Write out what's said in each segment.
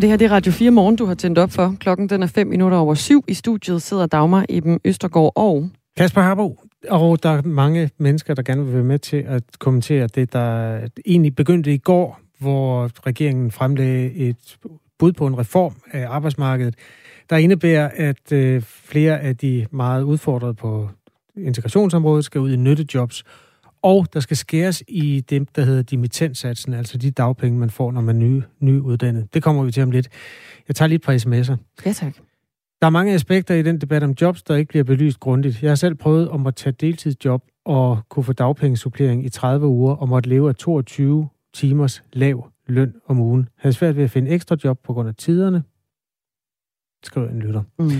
Og det her det er Radio 4 morgen, du har tændt op for. Klokken den er 5 minutter over syv. I studiet sidder Dagmar Eben Østergaard og... Kasper Harbo. Og der er mange mennesker, der gerne vil være med til at kommentere det, der egentlig begyndte i går, hvor regeringen fremlagde et bud på en reform af arbejdsmarkedet, der indebærer, at øh, flere af de meget udfordrede på integrationsområdet skal ud i nyttejobs, og der skal skæres i det, der hedder dimittentsatsen, altså de dagpenge, man får, når man er ny, nyuddannet. Det kommer vi til om lidt. Jeg tager lige et par sms'er. Ja, tak. Der er mange aspekter i den debat om jobs, der ikke bliver belyst grundigt. Jeg har selv prøvet om at tage deltidsjob og kunne få dagpengesuppering i 30 uger og måtte leve af 22 timers lav løn om ugen. Jeg havde svært ved at finde ekstra job på grund af tiderne. Skriver en lytter. Mm.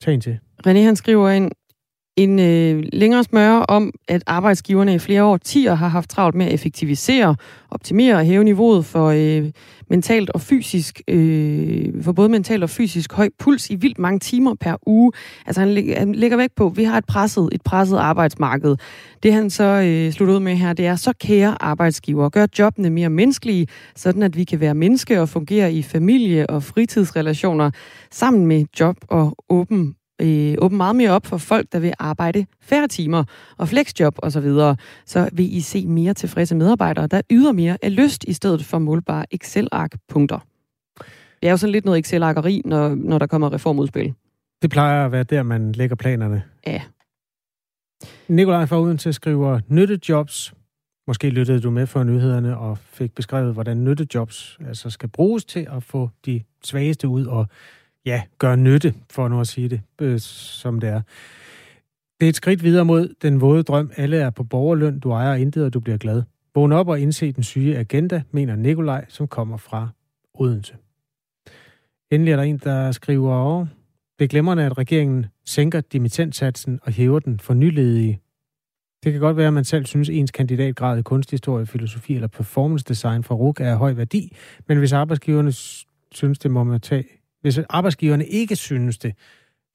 Tag en til. René han skriver ind, en øh, længere smøre om, at arbejdsgiverne i flere år 10 har haft travlt med at effektivisere, optimere og hæve niveauet for øh, mentalt og fysisk, øh, for både mentalt og fysisk høj puls i vildt mange timer per uge. Altså han, han lægger væk på, at vi har et presset, et presset arbejdsmarked. Det han så øh, slutter ud med her, det er, så kære arbejdsgiver, gør jobbene mere menneskelige, sådan at vi kan være menneske og fungere i familie- og fritidsrelationer sammen med job og åben øh, åbne meget mere op for folk, der vil arbejde færre timer og flexjob osv., så, videre. så vil I se mere tilfredse medarbejdere, der yder mere af lyst i stedet for målbare Excel-ark-punkter. Det er jo sådan lidt noget Excel-arkeri, når, når der kommer reformudspil. Det plejer at være der, man lægger planerne. Ja. Nikolaj fra Odense skriver, nyttejobs. Måske lyttede du med for nyhederne og fik beskrevet, hvordan nyttejobs altså skal bruges til at få de svageste ud og ja, gør nytte, for nu at sige det, øh, som det er. Det er et skridt videre mod den våde drøm. Alle er på borgerløn, du ejer intet, og du bliver glad. Vågn op og indse den syge agenda, mener Nikolaj, som kommer fra Odense. Endelig er der en, der skriver over, det er glemmerne, at regeringen sænker dimittentsatsen og hæver den for nyledige. Det kan godt være, at man selv synes, at ens kandidatgrad i kunsthistorie, filosofi eller performance design fra RUK er af høj værdi, men hvis arbejdsgiverne synes, det må man tage hvis arbejdsgiverne ikke synes det,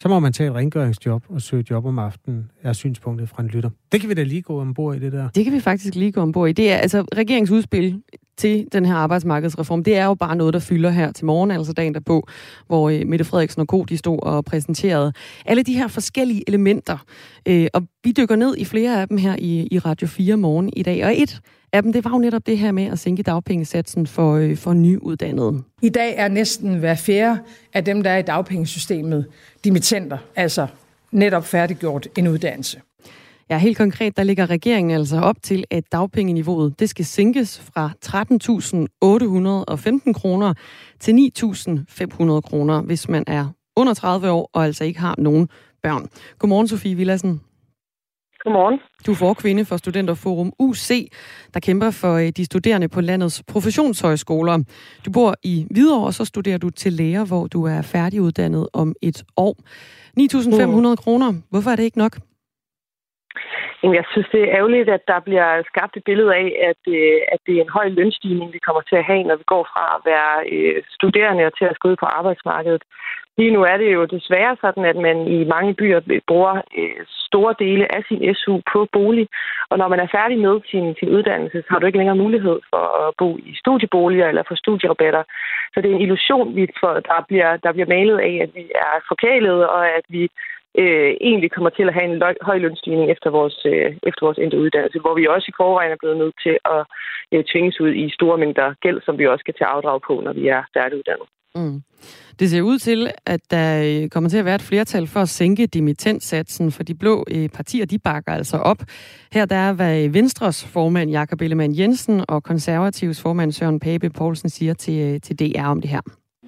så må man tage et rengøringsjob og søge job om aftenen, er synspunktet fra en lytter. Det kan vi da lige gå ombord i det der. Det kan vi faktisk lige gå ombord i. Det er altså regeringsudspil til den her arbejdsmarkedsreform. Det er jo bare noget, der fylder her til morgen, altså dagen derpå, hvor øh, Mette Frederiksen og Co. de stod og præsenterede alle de her forskellige elementer. Øh, og vi dykker ned i flere af dem her i, i Radio 4 morgen i dag. Og et af dem, det var jo netop det her med at sænke dagpengesatsen for, øh, for nyuddannede. I dag er næsten hver fjerde af dem, der er i dagpengesystemet, dimittenter, altså netop færdiggjort en uddannelse. Ja, helt konkret, der ligger regeringen altså op til, at dagpengeniveauet det skal sænkes fra 13.815 kroner til 9.500 kroner, hvis man er under 30 år og altså ikke har nogen børn. Godmorgen, Sofie Villassen. Godmorgen. Du er forkvinde for Studenterforum UC, der kæmper for øh, de studerende på landets professionshøjskoler. Du bor i Hvidovre, og så studerer du til lærer, hvor du er færdiguddannet om et år. 9.500 kroner. Hvorfor er det ikke nok? Jeg synes, det er ærgerligt, at der bliver skabt et billede af, at, øh, at det er en høj lønstigning, vi kommer til at have, når vi går fra at være øh, studerende og til at gå ud på arbejdsmarkedet. Lige nu er det jo desværre sådan, at man i mange byer bruger øh, store dele af sin SU på bolig. Og når man er færdig med sin, sin uddannelse, så har du ikke længere mulighed for at bo i studieboliger eller få studierabatter. Så det er en illusion, vi får, der, bliver, der bliver malet af, at vi er forkælet, og at vi øh, egentlig kommer til at have en løg, høj lønstigning efter vores, øh, efter vores endte uddannelse, hvor vi også i forvejen er blevet nødt til at øh, tvinges ud i store mængder gæld, som vi også skal tage afdrag på, når vi er færdiguddannet. Mm. Det ser ud til, at der øh, kommer til at være et flertal for at sænke dimittentsatsen, for de blå øh, partier, de bakker altså op. Her der er, hvad øh, Venstres formand Jakob Ellemann Jensen og konservativs formand Søren Pape Poulsen siger til, til DR om det her.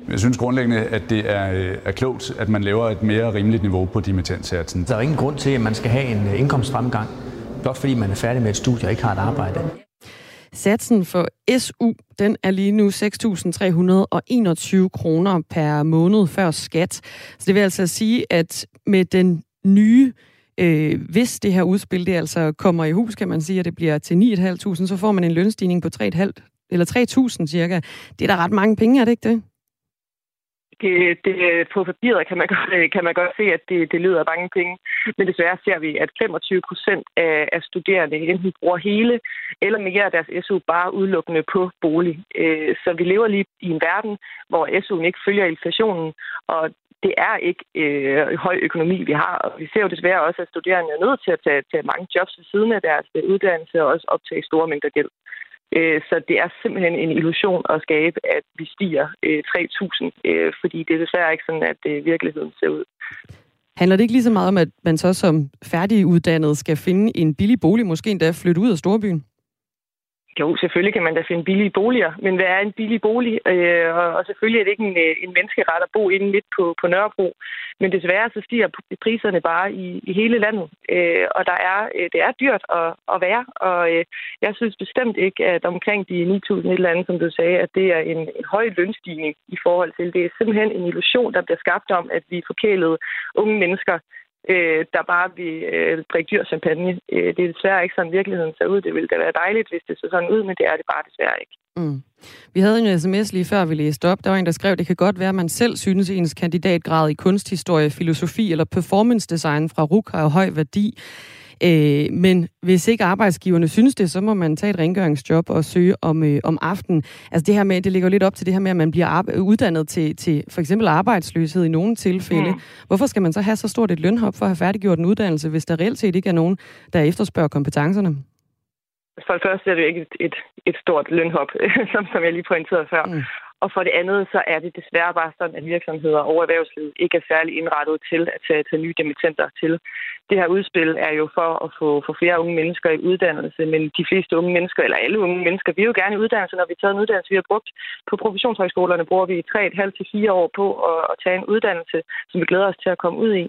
Jeg synes grundlæggende, at det er, er klogt, at man laver et mere rimeligt niveau på dimittentsatsen. Der er ingen grund til, at man skal have en indkomstfremgang, blot fordi man er færdig med et studie og ikke har et arbejde. Satsen for SU, den er lige nu 6.321 kroner per måned før skat. Så det vil altså sige, at med den nye øh, hvis det her udspil det altså kommer i hus, kan man sige, at det bliver til 9.500, så får man en lønstigning på 3.500 eller 3.000 cirka. Det er da ret mange penge, er det ikke det? Det, det, på papiret kan man, godt, kan man godt se, at det, det lyder af mange penge. Men desværre ser vi, at 25 procent af, af studerende enten bruger hele eller mere af deres SU bare udelukkende på bolig. Øh, så vi lever lige i en verden, hvor SU'en ikke følger inflationen, og det er ikke øh, høj økonomi, vi har. Og vi ser jo desværre også, at studerende er nødt til at tage, tage mange jobs ved siden af deres uddannelse og også optage store mængder gæld. Øh, så det er simpelthen en illusion at skabe, at vi stiger øh, 3.000, øh, fordi det er desværre ikke sådan, at øh, virkeligheden ser ud. Handler det ikke lige så meget om, at man så som færdiguddannet skal finde en billig bolig, måske endda flytte ud af storbyen? Jo, selvfølgelig kan man da finde billige boliger, men hvad er en billig bolig? Øh, og selvfølgelig er det ikke en, øh, en menneskeret at bo inde midt på, på Nørrebro. Men desværre så stiger priserne bare i, i hele landet, øh, og der er, øh, det er dyrt at, at være. Og øh, jeg synes bestemt ikke, at omkring de 9.000 et eller andet, som du sagde, at det er en, en høj lønstigning i forhold til. Det er simpelthen en illusion, der bliver skabt om, at vi forkælede unge mennesker øh, der bare vil øh, drikke dyr champagne. Øh, det er desværre ikke sådan, virkeligheden ser ud. Det ville da være dejligt, hvis det så sådan ud, men det er det bare desværre ikke. Mm. Vi havde en sms lige før, vi læste op. Der var en, der skrev, det kan godt være, at man selv synes, at ens kandidatgrad i kunsthistorie, filosofi eller performance design fra RUK har høj værdi. Øh, men hvis ikke arbejdsgiverne synes det, så må man tage et rengøringsjob og søge om, øh, om aftenen. Altså det her med, det ligger lidt op til det her med, at man bliver uddannet til, til for eksempel arbejdsløshed i nogle tilfælde. Mm. Hvorfor skal man så have så stort et lønhop for at have færdiggjort en uddannelse, hvis der reelt set ikke er nogen, der efterspørger kompetencerne? For det første er det jo ikke et, et, et stort lønhop, som, som jeg lige pointerede før. Mm. Og for det andet, så er det desværre bare sådan, at virksomheder og erhvervslivet ikke er særlig indrettet til at tage, tage nye dimittenter til. Det her udspil er jo for at få, få flere unge mennesker i uddannelse, men de fleste unge mennesker, eller alle unge mennesker, vi er jo gerne i uddannelse, når vi tager en uddannelse. Vi har brugt på professionshøjskolerne, bruger vi 3,5 til 4 år på at, at tage en uddannelse, som vi glæder os til at komme ud i.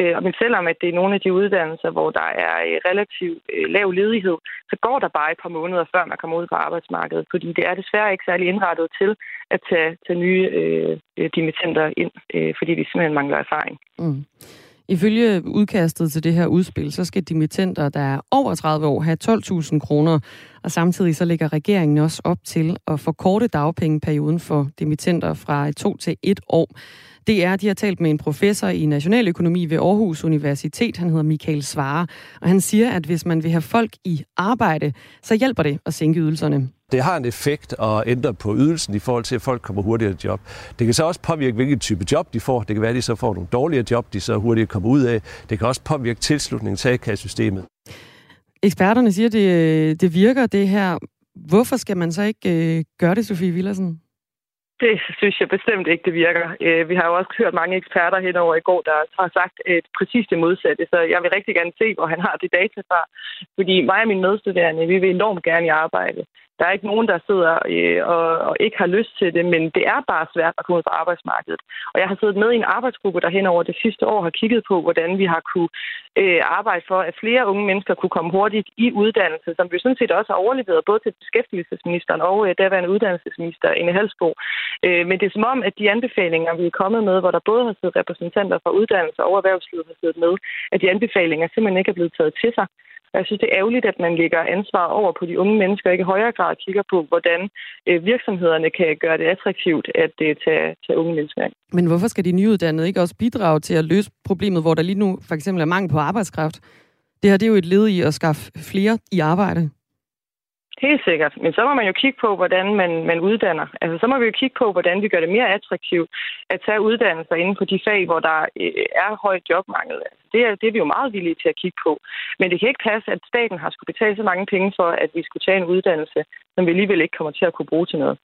Øh, men selvom at det er nogle af de uddannelser, hvor der er øh, relativt øh, lav ledighed, så går der bare et par måneder, før man kommer ud på arbejdsmarkedet, fordi det er desværre ikke særlig indrettet til at tage, tage nye øh, øh dimittenter ind, øh, fordi vi simpelthen mangler erfaring. Mm. Ifølge udkastet til det her udspil, så skal dimittenter, der er over 30 år, have 12.000 kroner, og samtidig så lægger regeringen også op til at forkorte dagpengeperioden for dimittenter fra 2 til 1 år. Det er, de har talt med en professor i nationaløkonomi ved Aarhus Universitet. Han hedder Michael Svare, og han siger, at hvis man vil have folk i arbejde, så hjælper det at sænke ydelserne. Det har en effekt at ændre på ydelsen i forhold til, at folk kommer hurtigere i job. Det kan så også påvirke, hvilken type job de får. Det kan være, at de så får nogle dårligere job, de så hurtigere kommer ud af. Det kan også påvirke tilslutningen til A-kassesystemet. Eksperterne siger, at det, det virker, det her. Hvorfor skal man så ikke øh, gøre det, Sofie Villersen? Det synes jeg bestemt ikke, det virker. Øh, vi har jo også hørt mange eksperter henover i går, der har sagt et præcis det modsatte. Så jeg vil rigtig gerne se, hvor han har de data fra. Fordi mig og mine medstuderende, vi vil enormt gerne i arbejde. Der er ikke nogen, der sidder øh, og, og ikke har lyst til det, men det er bare svært at komme ud på arbejdsmarkedet. Og jeg har siddet med i en arbejdsgruppe, der hen over det sidste år har kigget på, hvordan vi har kunne øh, arbejde for, at flere unge mennesker kunne komme hurtigt i uddannelse, som vi sådan set også har overleveret både til beskæftigelsesministeren og øh, daværende uddannelsesminister Inge Halsbo. Øh, men det er som om, at de anbefalinger, vi er kommet med, hvor der både har siddet repræsentanter fra uddannelse og erhvervslivet har siddet med, at de anbefalinger simpelthen ikke er blevet taget til sig. Og jeg synes, det er ærgerligt, at man lægger ansvar over på de unge mennesker, og ikke i højere grad kigger på, hvordan øh, virksomhederne kan gøre det attraktivt at øh, tage, tage unge mennesker ind. Men hvorfor skal de nyuddannede ikke også bidrage til at løse problemet, hvor der lige nu for eksempel er mangel på arbejdskraft? Det her det er jo et led i at skaffe flere i arbejde. Helt sikkert. Men så må man jo kigge på, hvordan man, man uddanner. Altså, så må vi jo kigge på, hvordan vi gør det mere attraktivt at tage uddannelser inden for de fag, hvor der øh, er høj jobmangel. Altså, det, er, det er vi jo meget villige til at kigge på. Men det kan ikke passe, at staten har skulle betale så mange penge for, at vi skulle tage en uddannelse, som vi alligevel ikke kommer til at kunne bruge til noget.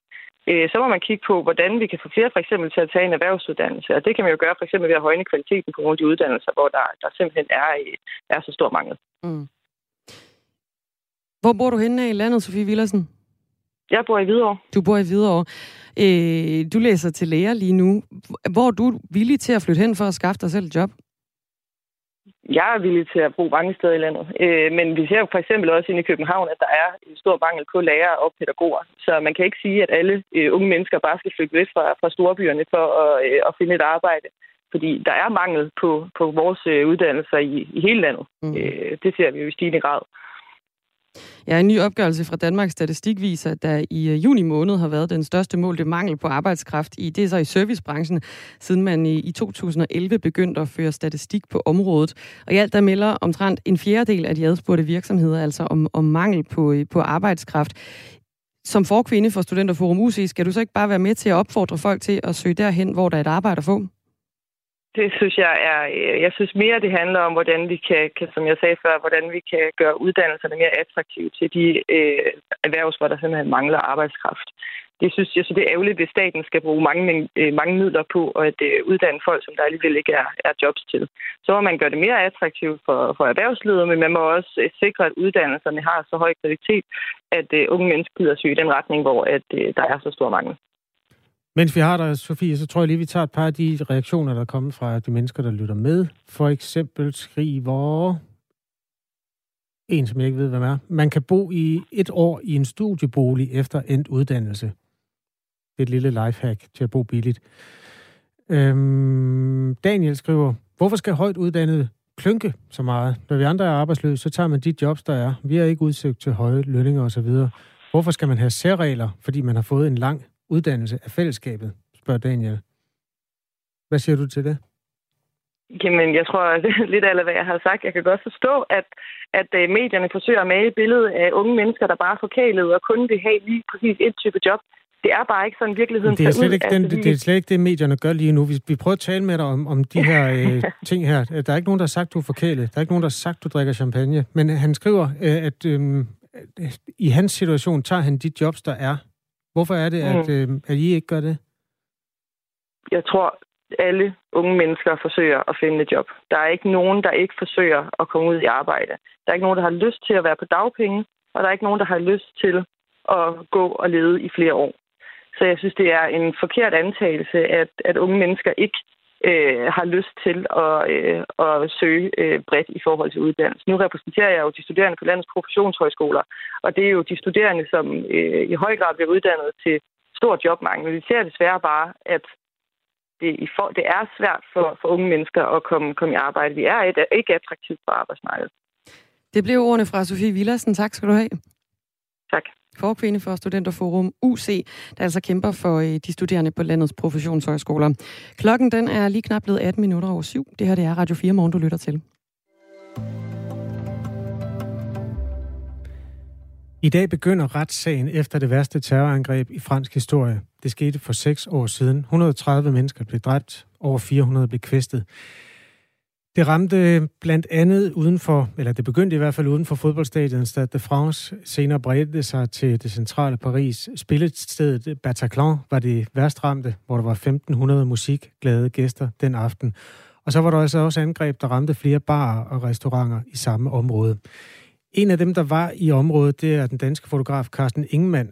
Øh, så må man kigge på, hvordan vi kan få flere for eksempel til at tage en erhvervsuddannelse. Og det kan man jo gøre for eksempel ved at højne kvaliteten på nogle af de uddannelser, hvor der, der simpelthen er, øh, er så stor mangel. Mm. Hvor bor du henne i landet, Sofie Villersen? Jeg bor i Hvidovre. Du bor i Hvidovre. Øh, du læser til lærer lige nu. Hvor er du villig til at flytte hen for at skaffe dig selv et job? Jeg er villig til at bruge mange steder i landet. Øh, men vi ser for eksempel også inde i København, at der er en stor mangel på lærere og pædagoger. Så man kan ikke sige, at alle øh, unge mennesker bare skal flytte væk fra, fra storbyerne for at, øh, at finde et arbejde. Fordi der er mangel på, på vores øh, uddannelser i, i hele landet. Mm. Øh, det ser vi jo i stigende grad. Ja, en ny opgørelse fra Danmarks Statistik viser, at der i øh, juni måned har været den største målte mangel på arbejdskraft i det er så i servicebranchen, siden man i 2011 begyndte at føre statistik på området. Og i alt der melder omtrent en fjerdedel af de adspurgte virksomheder altså om, om mangel på, øh, på arbejdskraft. Som forkvinde for Studenterforum UC, skal du så ikke bare være med til at opfordre folk til at søge derhen, hvor der er et arbejde at få? Det synes jeg er, øh, jeg synes mere, det handler om, hvordan vi kan, kan som jeg sagde før, hvordan vi kan gøre uddannelserne mere attraktive til de øh, erhvervs, hvor der simpelthen mangler arbejdskraft. Det synes jeg, så det er ærgerligt, hvis staten skal bruge mange, øh, mange midler på at øh, uddanne folk, som der alligevel ikke er, er jobs til. Så må man gøre det mere attraktivt for, for erhvervslivet, men man må også øh, sikre, at uddannelserne har så høj kvalitet, at øh, unge mennesker gider søge i den retning, hvor at, øh, der er så stor mangel. Mens vi har dig, Sofie, så tror jeg lige, vi tager et par af de reaktioner, der er kommet fra de mennesker, der lytter med. For eksempel skriver en, som jeg ikke ved, hvem er. Man kan bo i et år i en studiebolig efter endt uddannelse. Det er et lille lifehack til at bo billigt. Øhm, Daniel skriver, hvorfor skal højt uddannede klynke så meget? Når vi andre er arbejdsløse, så tager man de jobs, der er. Vi er ikke udsigt til høje lønninger osv. Hvorfor skal man have særregler, fordi man har fået en lang uddannelse af fællesskabet, spørger Daniel. Hvad siger du til det? Jamen, jeg tror lidt af, hvad jeg har sagt. Jeg kan godt forstå, at, at øh, medierne forsøger at male et billede af unge mennesker, der bare er forkælet og kun vil have lige præcis et type job. Det er bare ikke sådan virkeligheden det er slet ikke, den, altså, det er slet ikke det, medierne gør lige nu. Vi, vi prøver at tale med dig om, om de her øh, ting her. Der er ikke nogen, der har sagt, du er forkælet. Der er ikke nogen, der har sagt, du drikker champagne. Men han skriver, øh, at øh, i hans situation tager han de jobs, der er, Hvorfor er det, at, mm. øh, at I ikke gør det? Jeg tror, alle unge mennesker forsøger at finde et job. Der er ikke nogen, der ikke forsøger at komme ud i arbejde. Der er ikke nogen, der har lyst til at være på dagpenge, og der er ikke nogen, der har lyst til at gå og lede i flere år. Så jeg synes, det er en forkert antagelse, at, at unge mennesker ikke øh, har lyst til at, øh, at søge øh, bredt i forhold til uddannelse. Nu repræsenterer jeg jo de studerende på landets professionshøjskoler, og det er jo de studerende, som øh, i høj grad bliver uddannet til stor jobmangel. Vi ser desværre bare, at det, i for, det er svært for, for unge mennesker at komme, komme i arbejde. Vi er et, ikke attraktivt på arbejdsmarkedet. Det blev ordene fra Sofie Villersen. Tak skal du have. Tak forkvinde for Studenterforum UC, der altså kæmper for øh, de studerende på landets professionshøjskoler. Klokken den er lige knap blevet 18 minutter over syv. Det her det er Radio 4 Morgen, du lytter til. I dag begynder retssagen efter det værste terrorangreb i fransk historie. Det skete for seks år siden. 130 mennesker blev dræbt, over 400 blev kvæstet. Det ramte blandt andet uden for, eller det begyndte i hvert fald uden for fodboldstadion Stade de France. Senere bredte det sig til det centrale Paris. Spillestedet Bataclan var det værst ramte, hvor der var 1500 musikglade gæster den aften. Og så var der altså også angreb, der ramte flere barer og restauranter i samme område. En af dem, der var i området, det er den danske fotograf Carsten Ingemann,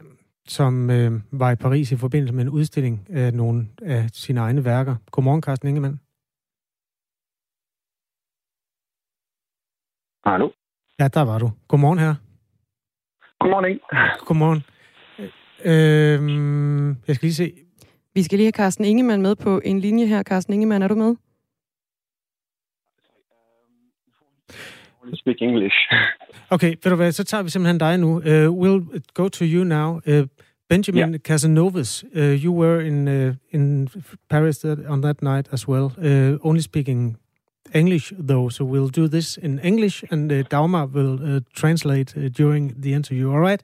som øh, var i Paris i forbindelse med en udstilling af nogle af sine egne værker. Godmorgen, Carsten Ingemann. Hallo? Ja, der var du. Godmorgen her. Godmorgen. Godmorgen. Øhm, jeg skal lige se. Vi skal lige have Carsten Ingemann med på en linje her. Carsten Ingemann, er du med? speak English. okay, ved du hvad, så tager vi simpelthen dig nu. Uh, we'll go to you now. Uh, Benjamin yeah. Casanovas, uh, you were in uh, in Paris on that night as well, uh, only speaking English, though, so we'll do this in English, and uh, Dagmar will uh, translate uh, during the interview. All right?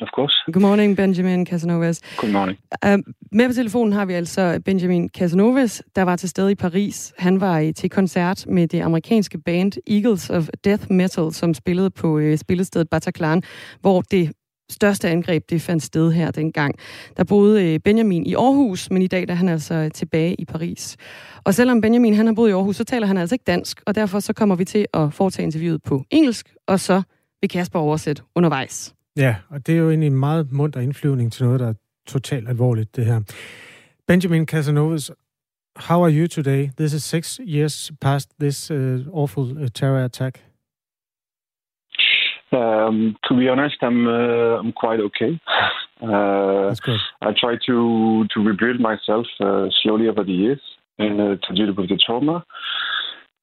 Of course. Good morning, Benjamin Casanovas. Good morning. Uh, med på telefonen har vi altså Benjamin Casanovas, der var til stede i Paris. Han var uh, til koncert med det amerikanske band Eagles of Death Metal, som spillede på uh, spillestedet Bataclan, hvor det største angreb, det fandt sted her dengang. Der boede øh, Benjamin i Aarhus, men i dag der er han altså øh, tilbage i Paris. Og selvom Benjamin han har boet i Aarhus, så taler han altså ikke dansk, og derfor så kommer vi til at foretage interviewet på engelsk, og så vil Kasper oversætte undervejs. Ja, og det er jo egentlig en meget munter indflyvning til noget, der er totalt alvorligt, det her. Benjamin Casanovas, how are you today? This is six years past this uh, awful uh, terror attack. Um, to be honest, I'm uh, I'm quite okay. Uh, That's good. I try to to rebuild myself uh, slowly over the years and uh, to deal with the trauma.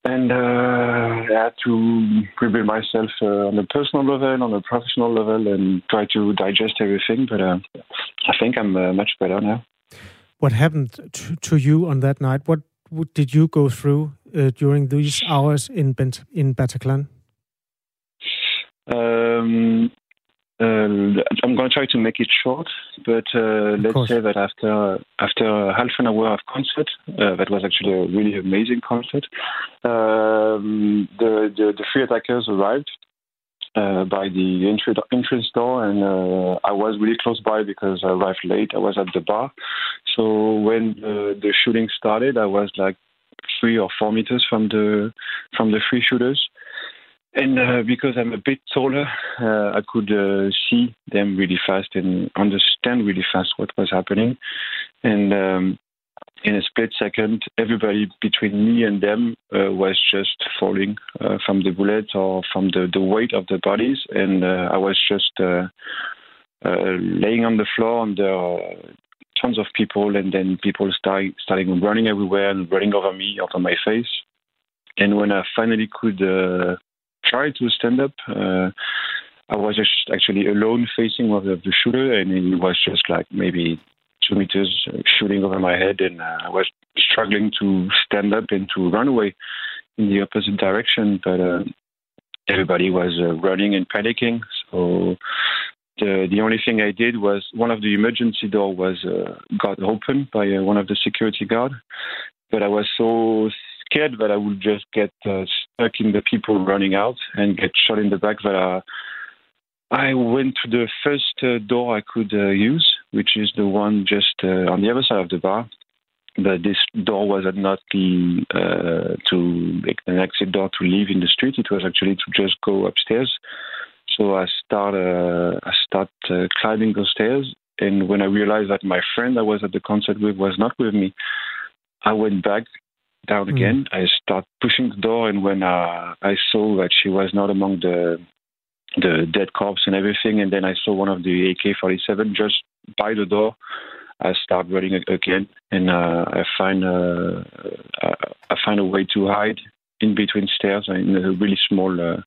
and uh, I had to rebuild myself uh, on a personal level, on a professional level, and try to digest everything. But uh, I think I'm uh, much better now. What happened to, to you on that night? What, what did you go through uh, during these hours in Bent- in Bataclan? Um, um, I'm going to try to make it short, but uh, let's course. say that after after half an hour of concert, uh, that was actually a really amazing concert. Um, the, the the three attackers arrived uh, by the entry, entrance door, and uh, I was really close by because I arrived late. I was at the bar, so when the, the shooting started, I was like three or four meters from the from the three shooters. And uh, because I'm a bit taller, uh, I could uh, see them really fast and understand really fast what was happening. And um, in a split second, everybody between me and them uh, was just falling uh, from the bullets or from the, the weight of the bodies. And uh, I was just laying on the floor under tons of people, and then people start, starting running everywhere and running over me, over my face. And when I finally could try to stand up, uh, I was actually alone facing one of the shooter, and he was just like maybe two meters shooting over my head, and uh, I was struggling to stand up and to run away in the opposite direction. But uh, everybody was uh, running and panicking, so the the only thing I did was one of the emergency door was uh, got open by uh, one of the security guard, but I was so scared that I would just get uh, stuck in the people running out and get shot in the back that uh, I went to the first uh, door I could uh, use, which is the one just uh, on the other side of the bar. But this door was not the uh, to make an exit door to leave in the street. It was actually to just go upstairs. So I start uh, I start climbing the stairs, and when I realized that my friend I was at the concert with was not with me, I went back down Mm. again. I start pushing the door, and when uh, I saw that she was not among the the dead corpse and everything, and then I saw one of the AK-47 just by the door. I start running again, and uh, I find uh, uh, I find a way to hide in between stairs in a really small uh,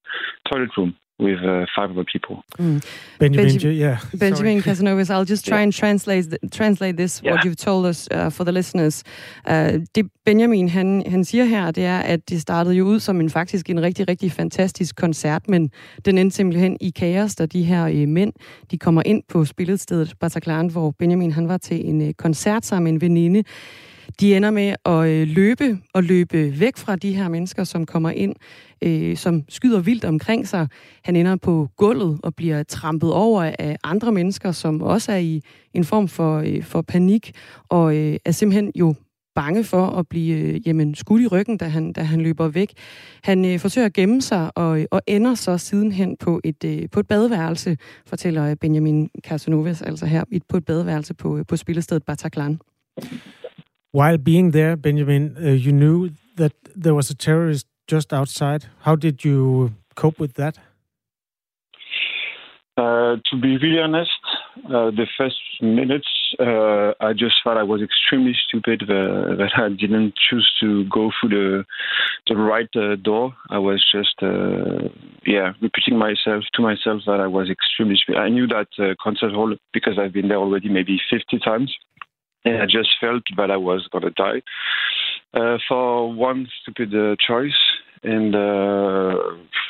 toilet room with uh, five other people. Benjamin, Benjamin- J- yeah. Benjamin sorry. Casanovis, I'll just try Yeah. and translate th- translate this what Yeah. you've told us uh, for the listeners. Uh, det Benjamin han han siger her, det er at det startede jo ud som en faktisk en rigtig rigtig fantastisk koncert, men den endte simpelthen i kaos, da de her øh, mænd de kommer ind på spillestedet Bataclan, hvor Benjamin han var til en øh, koncert sammen med en veninde. De ender med at øh, løbe og løbe væk fra de her mennesker, som kommer ind, øh, som skyder vildt omkring sig. Han ender på gulvet og bliver trampet over af andre mennesker, som også er i en form for, øh, for panik, og øh, er simpelthen jo bange for at blive øh, jamen, skudt i ryggen, da han, da han løber væk. Han øh, forsøger at gemme sig og, øh, og ender så sidenhen på et, øh, på et badeværelse, fortæller Benjamin Casanovas, altså her på et badeværelse på, øh, på spillestedet Bataclan. While being there, Benjamin, uh, you knew that there was a terrorist just outside. How did you cope with that? Uh, to be really honest, uh, the first minutes, uh, I just thought I was extremely stupid uh, that I didn't choose to go through the the right uh, door. I was just, uh, yeah, repeating myself to myself that I was extremely stupid. I knew that concert hall because I've been there already maybe 50 times, and I just felt that I was gonna die uh, for one stupid uh, choice. And uh,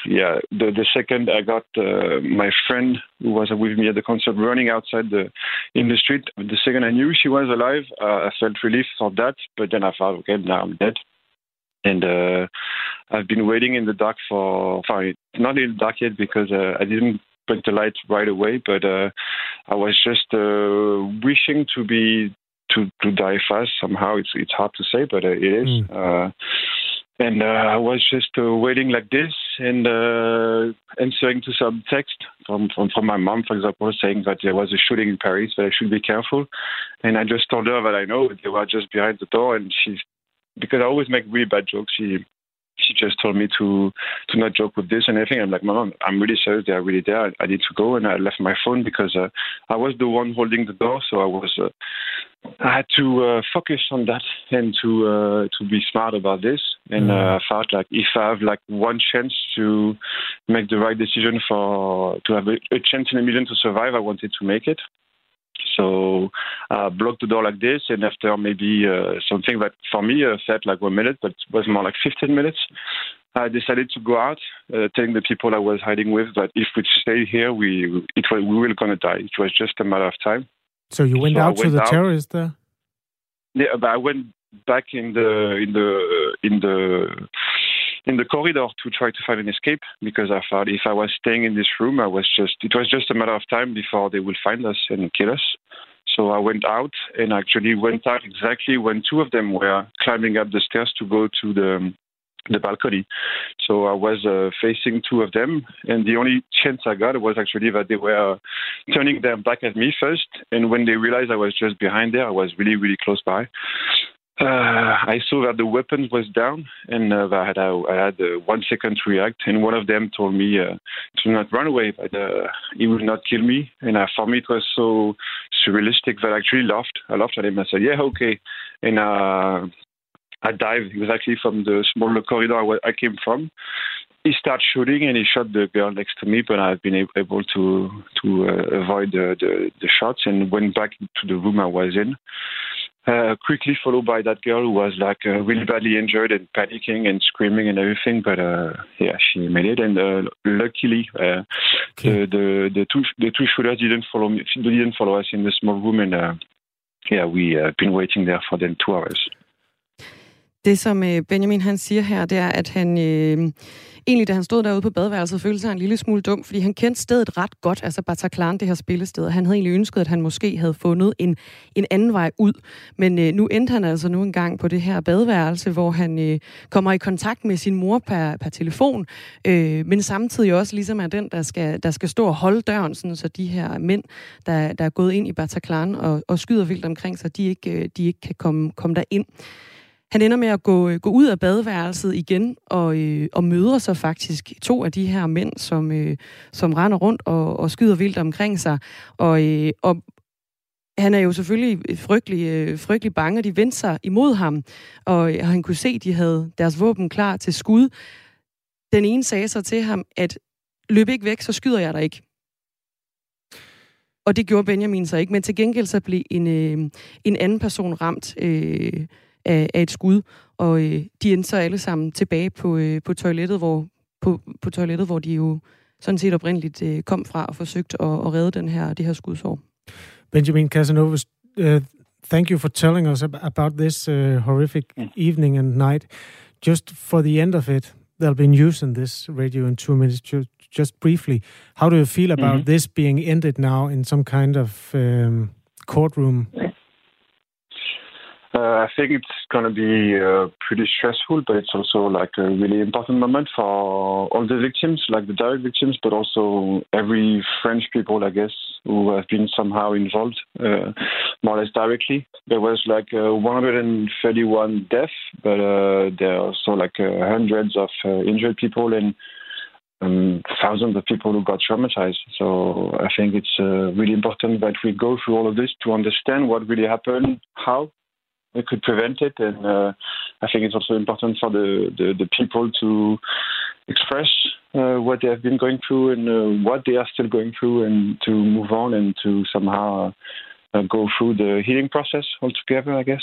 yeah, the, the second I got uh, my friend who was with me at the concert running outside the in the street. The second I knew she was alive, uh, I felt relief for that. But then I thought, okay, now I'm dead. And uh, I've been waiting in the dark for, sorry, not in the dark yet because I didn't put the light right away. But I was just wishing to be to to die fast somehow. It's it's hard to say, but uh, it is. Mm. Uh, and uh, I was just uh, waiting like this and uh, answering to some text from, from from my mom, for example, saying that there was a shooting in Paris, that I should be careful. And I just told her that I know they were just behind the door, and she's because I always make really bad jokes. She she just told me to to not joke with this and everything. I'm like, Mom, I'm really serious. They are really there. I, I need to go, and I left my phone because uh, I was the one holding the door, so I was. Uh, I had to uh, focus on that and to uh, to be smart about this. and Mm. uh, I felt like if I have like one chance to make the right decision for to have a, a chance in a million to survive, I wanted to make it. So I blocked the door like this, and after maybe uh, something that for me uh, felt like one minute, but was more like 15 minutes, I decided to go out, uh, telling the people I was hiding with that if we stay here, we it was, we were gonna die. It was just a matter of time. So you went So out to the out. terrorists there? Yeah, but I went back in the in the in the in the corridor to try to find an escape because I thought if I was staying in this room, I was just it was just a matter of time before they will find us and kill us. So I went out and actually went out exactly when two of them were climbing up the stairs to go to the the balcony. So I was uh, facing two of them, and the only chance I got was actually that they were turning their back at me first, and when they realized I was just behind there, I was really really close by. Uh, I saw that the weapon was down, and uh, I had, uh, I had uh, one second to react. And one of them told me uh, to not run away, but uh, he will not kill me. And uh, for me, it was so surrealistic that I actually laughed. I laughed at him. I said, "Yeah, okay." And uh, I dived exactly from the smaller corridor I I came from. He started shooting, and he shot the girl next to me. But I've been able to to avoid the, the the shots and went back to the room I was in uh, quickly followed by that girl who was like uh, really badly injured and panicking and screaming and everything. But uh, yeah, she made it, and uh, luckily uh, the, the the two the two shooters didn't follow me, didn't follow us in the small room, and uh, yeah, we uh, been waiting there for them two hours. Det, som øh, Benjamin han siger her, det er, at han øh, egentlig, da han stod derude på badeværelset, følte sig en lille smule dum, fordi han kendte stedet ret godt, altså Bataclan, det her spillested. Han havde egentlig ønsket, at han måske havde fundet en, en anden vej ud. Men øh, nu endte han altså nu engang på det her badeværelse, hvor han øh, kommer i kontakt med sin mor per, per telefon, øh, men samtidig også ligesom er den, der skal, der skal stå og holde døren, sådan, så de her mænd, der, der er gået ind i Bataclan og, og skyder vildt omkring sig, de ikke, øh, de ikke kan komme, komme derind. Han ender med at gå, øh, gå ud af badeværelset igen og, øh, og møder så faktisk to af de her mænd, som, øh, som render rundt og, og skyder vildt omkring sig. Og, øh, og han er jo selvfølgelig frygtelig, øh, frygtelig bange, og de vendte sig imod ham, og, øh, han kunne se, at de havde deres våben klar til skud. Den ene sagde så til ham, at løb ikke væk, så skyder jeg dig ikke. Og det gjorde Benjamin så ikke, men til gengæld så blev en, øh, en anden person ramt øh, af, af et skud, og øh, de endte så alle sammen tilbage på, øh, på toilettet, hvor på, på toilettet, hvor de jo sådan set oprindeligt øh, kom fra og forsøgte at, at redde den her, det her skudsår. Benjamin Casanovas, uh, thank you for telling us ab- about this uh, horrific evening and night. Just for the end of it, there'll be news in this radio in two minutes. Ju- Just briefly, how do you feel about Mhm. this being ended now in some kind of um, courtroom? Uh, I think it's going to be uh, pretty stressful, but it's also like a really important moment for all the victims, like the direct victims, but also every French people, I guess, who have been somehow involved, uh, more or less directly. There was like uh, 131 deaths, but uh, there are also like uh, hundreds of injured people and um, thousands of people who got traumatized. So I think it's uh, really important that we go through all of this to understand what really happened, how we could prevent it, and uh, I think it's also important for the, the, the people to express uh, what they have been going through and uh, what they are still going through, and to move on and to somehow uh, go through the healing process altogether, I guess.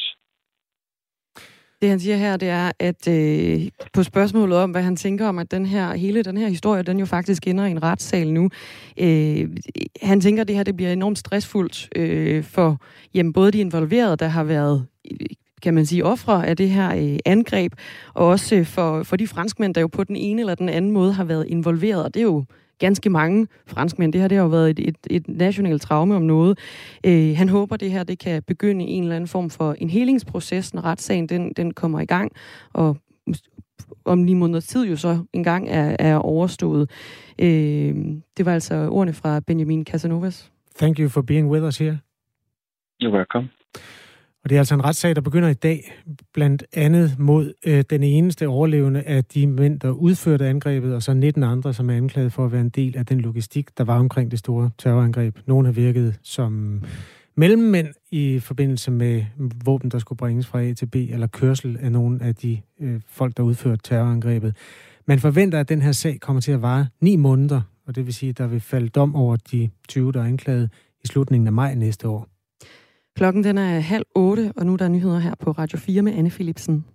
Det han siger her, det er, at øh, på spørgsmålet om, hvad han tænker om, at den her, hele den her historie, den jo faktisk ender i en retssal nu. Øh, han tænker, at det her det bliver enormt stressfuldt øh, for jamen, både de involverede, der har været kan man sige, ofre af det her øh, angreb, og også øh, for, for de franskmænd, der jo på den ene eller den anden måde har været involveret. Og det er jo ganske mange franskmænd. Det her det har jo været et, et, et nationalt traume om noget. Øh, han håber, det her det kan begynde i en eller anden form for en helingsproces, når retssagen den, den kommer i gang, og om ni måneders tid jo så engang er, er overstået. Øh, det var altså ordene fra Benjamin Casanovas. Thank you for being with us here. You're welcome. Og det er altså en retssag, der begynder i dag, blandt andet mod øh, den eneste overlevende af de mænd, der udførte angrebet, og så 19 andre, som er anklaget for at være en del af den logistik, der var omkring det store terrorangreb. Nogle har virket som mellemmænd i forbindelse med våben, der skulle bringes fra A til B, eller kørsel af nogle af de øh, folk, der udførte terrorangrebet. Man forventer, at den her sag kommer til at vare ni måneder, og det vil sige, at der vil falde dom over de 20, der er anklaget i slutningen af maj næste år. Klokken den er halv otte, og nu er der nyheder her på Radio 4 med Anne Philipsen.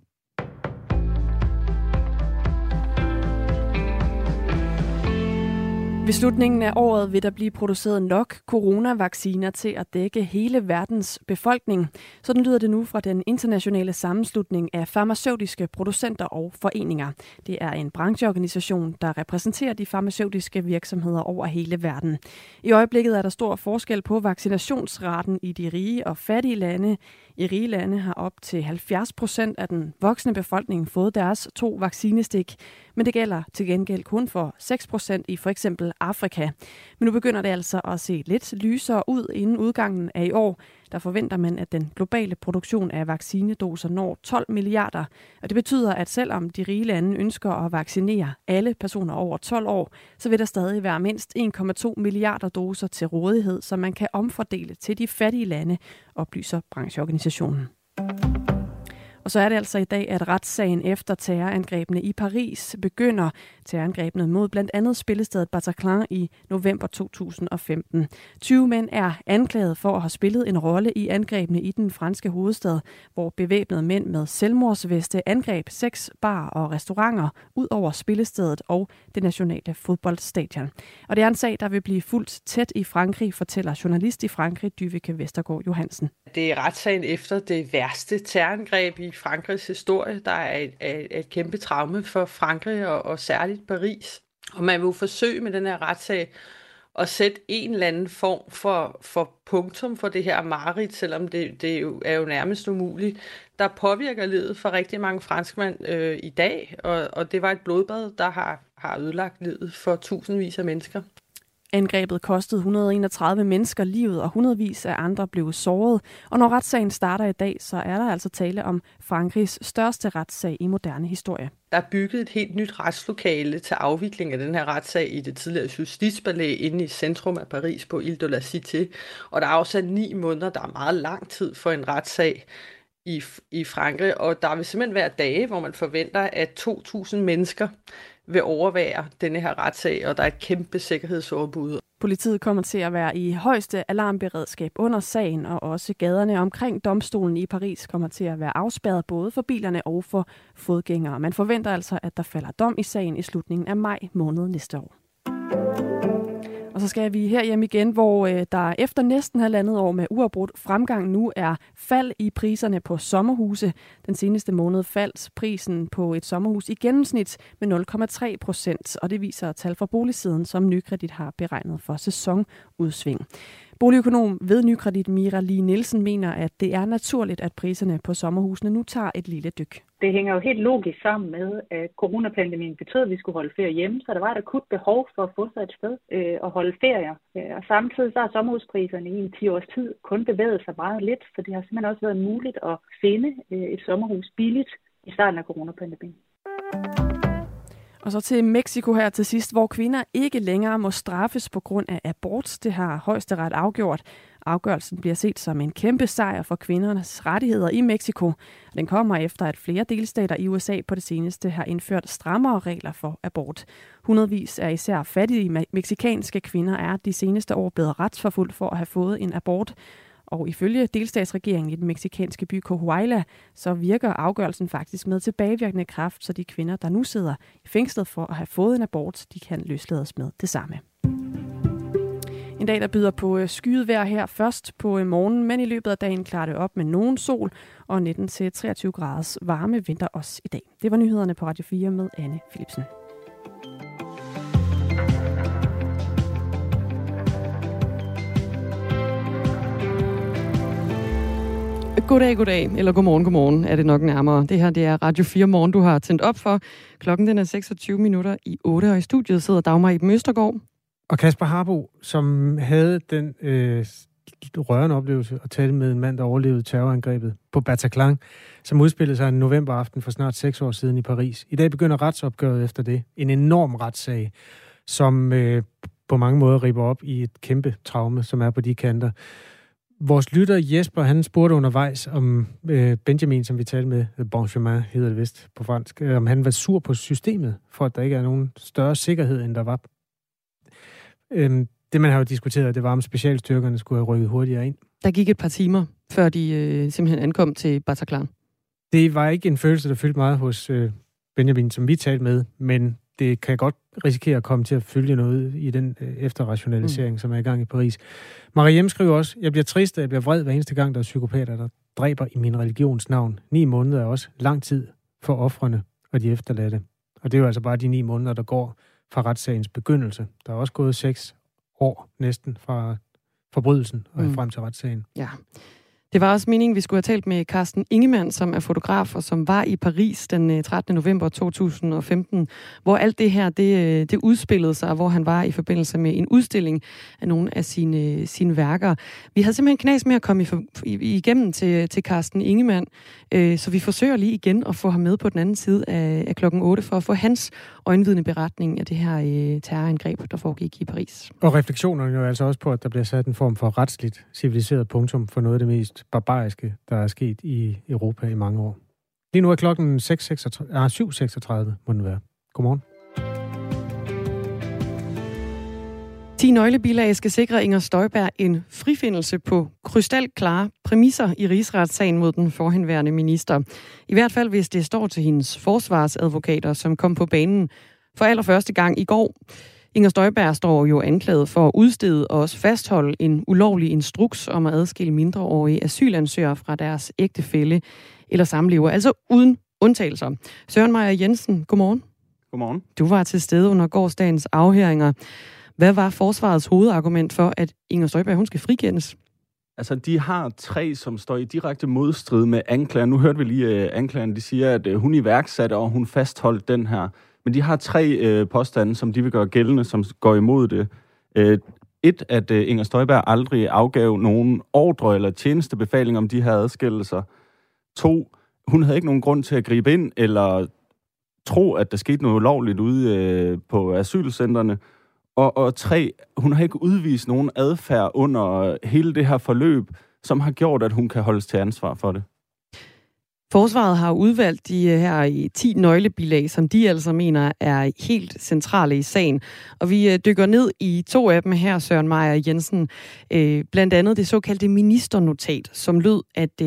Ved slutningen af året vil der blive produceret nok coronavacciner til at dække hele verdens befolkning. Sådan lyder det nu fra den internationale sammenslutning af farmaceutiske producenter og foreninger. Det er en brancheorganisation, der repræsenterer de farmaceutiske virksomheder over hele verden. I øjeblikket er der stor forskel på vaccinationsraten i de rige og fattige lande. I rige lande har op til 70 procent af den voksne befolkning fået deres to vaccinestik, men det gælder til gengæld kun for 6 procent i for eksempel Afrika. Men nu begynder det altså at se lidt lysere ud inden udgangen af i år. Der forventer man, at den globale produktion af vaccinedoser når 12 milliarder. Og det betyder, at selvom de rige lande ønsker at vaccinere alle personer over 12 år, så vil der stadig være mindst 1,2 milliarder doser til rådighed, som man kan omfordele til de fattige lande, oplyser brancheorganisationen. Og så er det altså i dag, at retssagen efter terrorangrebene i Paris begynder. Terrorangrebene mod blandt andet spillestedet Bataclan i november 2015. 20 mænd er anklaget for at have spillet en rolle i angrebene i den franske hovedstad, hvor bevæbnede mænd med selvmordsveste angreb seks bar og restauranter ud over spillestedet og det nationale fodboldstadion. Og det er en sag, der vil blive fuldt tæt i Frankrig, fortæller journalist i Frankrig, Dyvike Vestergaard Johansen. Det er retssagen efter det værste terrorangreb i Frankrigs historie, der er et, et, et kæmpe traume for Frankrig og, og særligt Paris. Og man vil forsøge med den her retssag at sætte en eller anden form for, for punktum for det her mareridt, selvom det, det jo er jo nærmest umuligt, der påvirker livet for rigtig mange franskmænd øh, i dag, og, og det var et blodbad, der har, har ødelagt livet for tusindvis af mennesker. Angrebet kostede 131 mennesker livet, og hundredvis af andre blev såret. Og når retssagen starter i dag, så er der altså tale om Frankrigs største retssag i moderne historie. Der er bygget et helt nyt retslokale til afvikling af den her retssag i det tidligere Justitspalæ inde i centrum af Paris på Ile de la Cité. Og der er afsat ni måneder, der er meget lang tid for en retssag i, i Frankrig. Og der vil simpelthen være dage, hvor man forventer, at 2.000 mennesker vil overvære denne her retssag, og der er et kæmpe sikkerhedsoverbud. Politiet kommer til at være i højeste alarmberedskab under sagen, og også gaderne omkring domstolen i Paris kommer til at være afspærret både for bilerne og for fodgængere. Man forventer altså, at der falder dom i sagen i slutningen af maj måned næste år. Og så skal vi her hjem igen, hvor øh, der efter næsten halvandet år med uafbrudt fremgang nu er fald i priserne på sommerhuse. Den seneste måned faldt prisen på et sommerhus i gennemsnit med 0,3 procent, og det viser tal fra boligsiden, som Nykredit har beregnet for sæsonudsving. Boligøkonom ved Nykredit Mira Lee Nielsen mener, at det er naturligt, at priserne på sommerhusene nu tager et lille dyk. Det hænger jo helt logisk sammen med, at coronapandemien betød, at vi skulle holde ferie hjemme, så der var et akut behov for at få sig et sted øh, og holde ferier. Øh, og samtidig så har sommerhuspriserne i en 10 års tid kun bevæget sig meget lidt, så det har simpelthen også været muligt at finde øh, et sommerhus billigt i starten af coronapandemien. Og så til Mexico her til sidst, hvor kvinder ikke længere må straffes på grund af abort. Det har højesteret afgjort. Afgørelsen bliver set som en kæmpe sejr for kvindernes rettigheder i Mexico. Den kommer efter, at flere delstater i USA på det seneste har indført strammere regler for abort. Hundredvis af især fattige meksikanske kvinder er de seneste år blevet retsforfulgt for at have fået en abort. Og ifølge delstatsregeringen i den meksikanske by Coahuila, så virker afgørelsen faktisk med tilbagevirkende kraft, så de kvinder, der nu sidder i fængslet for at have fået en abort, de kan løslades med det samme. En dag, der byder på øh, skyet vejr her først på øh, morgenen, men i løbet af dagen klarer det op med nogen sol, og 19-23 graders varme venter os i dag. Det var nyhederne på Radio 4 med Anne Philipsen. Goddag, goddag, eller godmorgen, godmorgen er det nok nærmere. Det her det er Radio 4 Morgen, du har tændt op for. Klokken den er 26 minutter i 8, og i studiet sidder Dagmar i Møstergaard. Og Kasper Harbo, som havde den øh, rørende oplevelse at tale med en mand, der overlevede terrorangrebet på Bataclan, som udspillede sig en novemberaften for snart seks år siden i Paris. I dag begynder retsopgøret efter det. En enorm retssag, som øh, på mange måder riber op i et kæmpe traume, som er på de kanter. Vores lytter Jesper, han spurgte undervejs om øh, Benjamin, som vi talte med, Benjamin hedder det vist på fransk, øh, om han var sur på systemet, for at der ikke er nogen større sikkerhed, end der var. Øh, det, man har jo diskuteret, det var, om specialstyrkerne skulle have rykket hurtigere ind. Der gik et par timer, før de øh, simpelthen ankom til Bataclan. Det var ikke en følelse, der fyldte meget hos øh, Benjamin, som vi talte med, men det kan godt risikere at komme til at følge noget i den øh, efterrationalisering, mm. som er i gang i Paris. Marie skriver også, jeg bliver trist, og jeg bliver vred hver eneste gang, der er psykopater, der dræber i min religions navn. Ni måneder er også lang tid for offrene og de efterladte. Og det er jo altså bare de ni måneder, der går fra retssagens begyndelse. Der er også gået seks år næsten fra forbrydelsen og mm. frem til retssagen. Ja. Det var også meningen, vi skulle have talt med Carsten Ingemann, som er fotograf og som var i Paris den øh, 13. November 2015, hvor alt det her, det, øh, det udspillede sig, hvor han var i forbindelse med en udstilling af nogle af sine, sine værker. Vi havde simpelthen knas med at komme igennem til, til Carsten Ingemann, øh, så vi forsøger lige igen at få ham med på den anden side af, af klokken 8, for at få hans øjenvidende beretning af det her øh, terrorangreb, der foregik i Paris. Og refleksionerne jo altså også på, at der bliver sat en form for retsligt civiliseret punktum for noget af det mest barbariske, der er sket i Europa i mange år. Lige nu er klokken 7.36, ah, må den være. Godmorgen. 10 nøglebilag skal sikre Inger Støjberg en frifindelse på krystalklare præmisser i rigsretssagen mod den forhenværende minister. I hvert fald, hvis det står til hendes forsvarsadvokater, som kom på banen for allerførste gang i går. Inger Støjberg står jo anklaget for at udstede og også fastholde en ulovlig instruks om at adskille mindreårige asylansøgere fra deres ægtefælle eller samlever, altså uden undtagelser. Søren Meier Jensen, godmorgen. Godmorgen. Du var til stede under gårdsdagens afhøringer. Hvad var forsvarets hovedargument for, at Inger Støjberg hun skal frikendes? Altså, de har tre, som står i direkte modstrid med anklager. Nu hørte vi lige uh, anklageren, de siger, at uh, hun iværksatte, og hun fastholdt den her men de har tre øh, påstande, som de vil gøre gældende, som går imod det. Øh, et, at øh, Inger Støjberg aldrig afgav nogen ordre eller tjenestebefaling om de her adskillelser. To, hun havde ikke nogen grund til at gribe ind eller tro, at der skete noget ulovligt ude øh, på asylcentrene. Og, og tre, hun har ikke udvist nogen adfærd under hele det her forløb, som har gjort, at hun kan holdes til ansvar for det. Forsvaret har udvalgt de øh, her 10 nøglebilag, som de altså mener er helt centrale i sagen. Og vi øh, dykker ned i to af dem her, Søren Meier Jensen. Øh, blandt andet det såkaldte ministernotat, som lød, at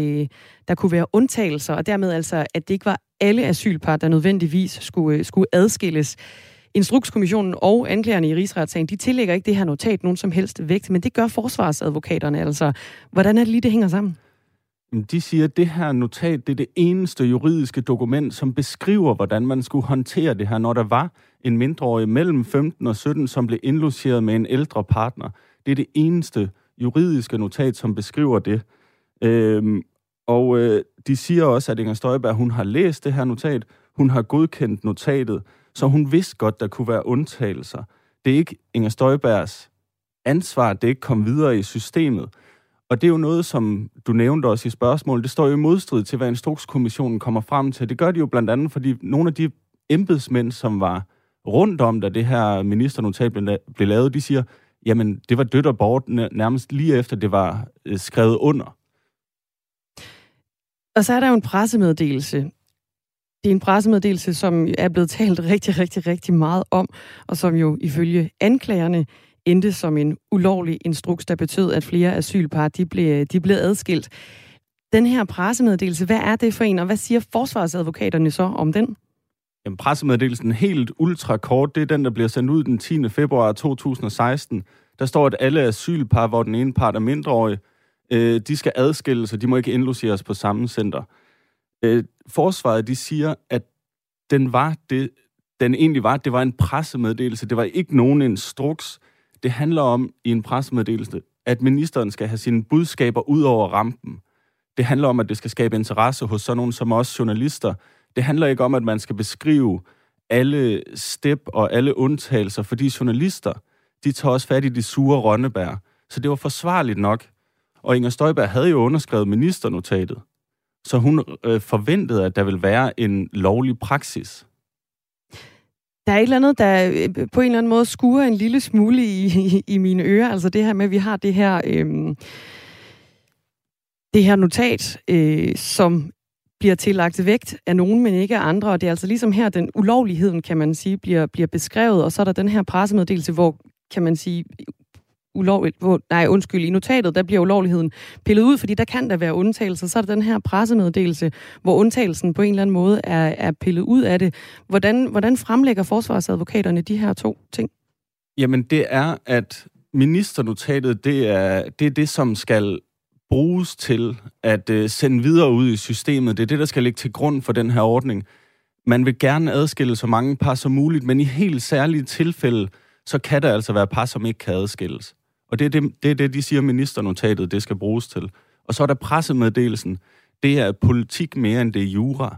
der kunne være undtagelser, og dermed altså, at det ikke var alle asylpar, der nødvendigvis skulle, skulle adskilles. Instrukskommissionen og anklagerne i rigsretssagen, de tillægger ikke det her notat nogen som helst vægt, men det gør forsvarsadvokaterne altså. Hvordan er det lige, det hænger sammen? De siger, at det her notat det er det eneste juridiske dokument, som beskriver, hvordan man skulle håndtere det her, når der var en mindreårig mellem 15 og 17, som blev indlogeret med en ældre partner. Det er det eneste juridiske notat, som beskriver det. Øhm, og øh, de siger også, at Inger Støjberg hun har læst det her notat, hun har godkendt notatet, så hun vidste godt, der kunne være undtagelser. Det er ikke Inger Støjbergs ansvar, det er ikke kom videre i systemet. Og det er jo noget, som du nævnte også i spørgsmålet, det står jo i modstrid til, hvad Instrukskommissionen kommer frem til. Det gør de jo blandt andet, fordi nogle af de embedsmænd, som var rundt om, da det her ministernotat blev lavet, de siger, jamen det var dødt og bort nærmest lige efter det var øh, skrevet under. Og så er der jo en pressemeddelelse. Det er en pressemeddelelse, som er blevet talt rigtig, rigtig, rigtig meget om, og som jo ifølge anklagerne endte som en ulovlig instruks, der betød, at flere asylpar de blev, de blev adskilt. Den her pressemeddelelse, hvad er det for en, og hvad siger forsvarsadvokaterne så om den? Jamen, pressemeddelelsen helt ultra kort, det er den, der bliver sendt ud den 10. februar 2016. Der står, at alle asylpar, hvor den ene part er mindreårig, øh, de skal adskilles, og de må ikke indlogeres på samme center. Øh, forsvaret, de siger, at den var det, den egentlig var, det var en pressemeddelelse. Det var ikke nogen instruks. Det handler om i en pressemeddelelse, at ministeren skal have sine budskaber ud over rampen. Det handler om, at det skal skabe interesse hos sådan nogen som os journalister. Det handler ikke om, at man skal beskrive alle step og alle undtagelser, fordi journalister, de tager også fat i de sure rønnebær. Så det var forsvarligt nok. Og Inger Støjberg havde jo underskrevet ministernotatet. Så hun øh, forventede, at der ville være en lovlig praksis. Der er et eller andet, der øh, på en eller anden måde skuer en lille smule i, i, i mine ører. Altså det her med, at vi har det her... øh, det her notat, øh, som bliver tillagt vægt af nogen, men ikke af andre. Og det er altså ligesom her, den ulovligheden, kan man sige, bliver, bliver beskrevet. Og så er der den her pressemeddelelse, hvor, kan man sige, ulovligt, hvor, nej, undskyld, i notatet, der bliver ulovligheden pillet ud, fordi der kan der være undtagelser. Så er der den her pressemeddelelse, hvor undtagelsen på en eller anden måde er, er pillet ud af det. Hvordan, hvordan fremlægger forsvarsadvokaterne de her to ting? Jamen, det er, at ministernotatet, det er, det er det, som skal bruges til at øh, sende videre ud i systemet. Det er det, der skal ligge til grund for den her ordning. Man vil gerne adskille så mange par som muligt, men i helt særlige tilfælde, så kan der altså være par, som ikke kan adskilles. Og det er det, det, er det de siger, ministernotatet det skal bruges til. Og så er der pressemeddelelsen. Det er politik mere end det er jura.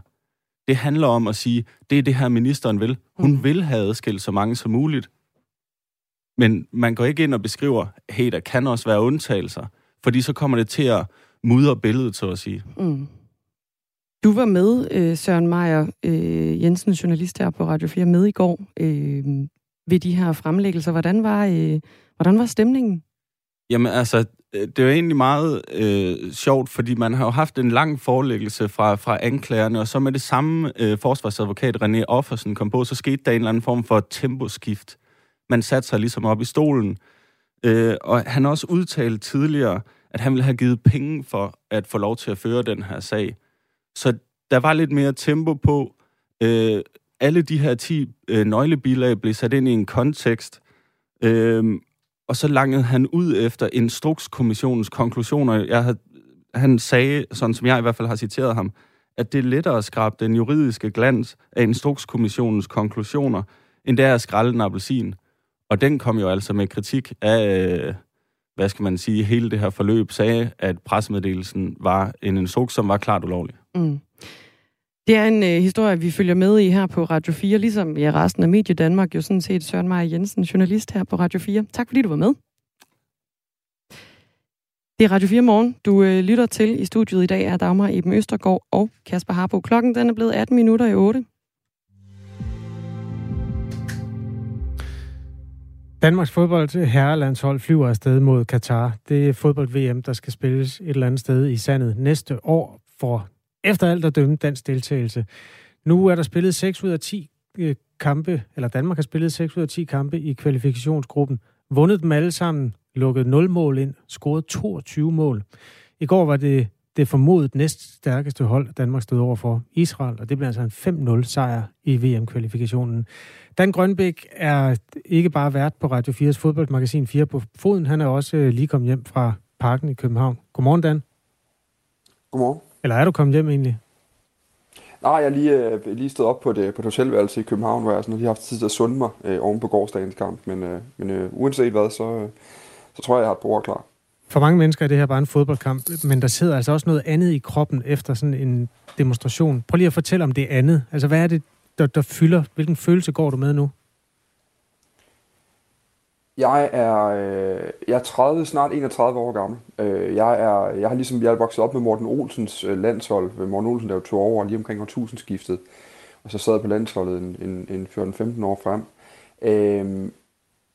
Det handler om at sige, det er det her, ministeren vil. Hun mm. vil have adskilt så mange som muligt. Men man går ikke ind og beskriver, hey, der kan også være undtagelser. Fordi så kommer det til at mudre billedet, så at sige. Mm. Du var med, øh, Søren Meier øh, Jensen, journalist her på Radio 4, med i går øh, ved de her fremlæggelser. Hvordan var, øh, hvordan var stemningen? Jamen altså, øh, det var egentlig meget øh, sjovt, fordi man har jo haft en lang forelæggelse fra, fra anklagerne, og så med det samme øh, forsvarsadvokat René Offersen kom på, så skete der en eller anden form for temposkift. Man satte sig ligesom op i stolen, øh, og han har også udtalt tidligere, at han ville have givet penge for at få lov til at føre den her sag. Så der var lidt mere tempo på. Øh, alle de her 10 øh, nøglebilag blev sat ind i en kontekst, øh, og så langede han ud efter Instrukskommissionens konklusioner. Jeg havde, han sagde, sådan som jeg i hvert fald har citeret ham, at det er lettere at skrabe den juridiske glans af Instrukskommissionens konklusioner, end det er at skralde en appelsin. Og den kom jo altså med kritik af, øh, hvad skal man sige, hele det her forløb, sagde, at pressemeddelelsen var en instruks, som var klart ulovlig. Mm. Det er en øh, historie, vi følger med i her på Radio 4, ligesom i resten af Medie Danmark, jo sådan set Søren Maja Jensen, journalist her på Radio 4. Tak fordi du var med. Det er Radio 4 morgen, du øh, lytter til. I studiet i dag er Dagmar Eben Østergaard og Kasper Harbo. Klokken den er blevet 18 minutter i 8. Danmarks fodbold øh, herrelandshold flyver afsted mod Katar. Det er fodbold-VM, der skal spilles et eller andet sted i sandet næste år for efter alt at dømme dansk deltagelse. Nu er der spillet 6 ud af 10 øh, kampe, eller Danmark har spillet 6 ud af 10 kampe i kvalifikationsgruppen. Vundet dem alle sammen, lukket 0 mål ind, scoret 22 mål. I går var det det formodet næst stærkeste hold, Danmark stod over for Israel, og det blev altså en 5-0 sejr i VM-kvalifikationen. Dan Grønbæk er ikke bare vært på Radio 4's fodboldmagasin 4 på foden, han er også øh, lige kommet hjem fra parken i København. Godmorgen, Dan. Godmorgen. Eller er du kommet hjem egentlig? Nej, jeg lige, øh, lige stået op på et, på et hotelværelse i København, hvor jeg sådan, lige har haft tid til at sunde mig øh, oven på gårdsdagens kamp. Men, øh, men øh, uanset hvad, så, øh, så tror jeg, jeg har et bord klar. For mange mennesker er det her bare en fodboldkamp, men der sidder altså også noget andet i kroppen efter sådan en demonstration. Prøv lige at fortælle om det andet. Altså, hvad er det, der, der fylder? Hvilken følelse går du med nu? Jeg er, øh, jeg er 30, snart 31 år gammel. Øh, jeg, er, jeg har ligesom jeg er vokset op med Morten Olsens øh, landshold. Morten Olsen der jo tog over lige omkring årtusindskiftet. Og så sad jeg på landsholdet en, en, en 14-15 år frem. Øh,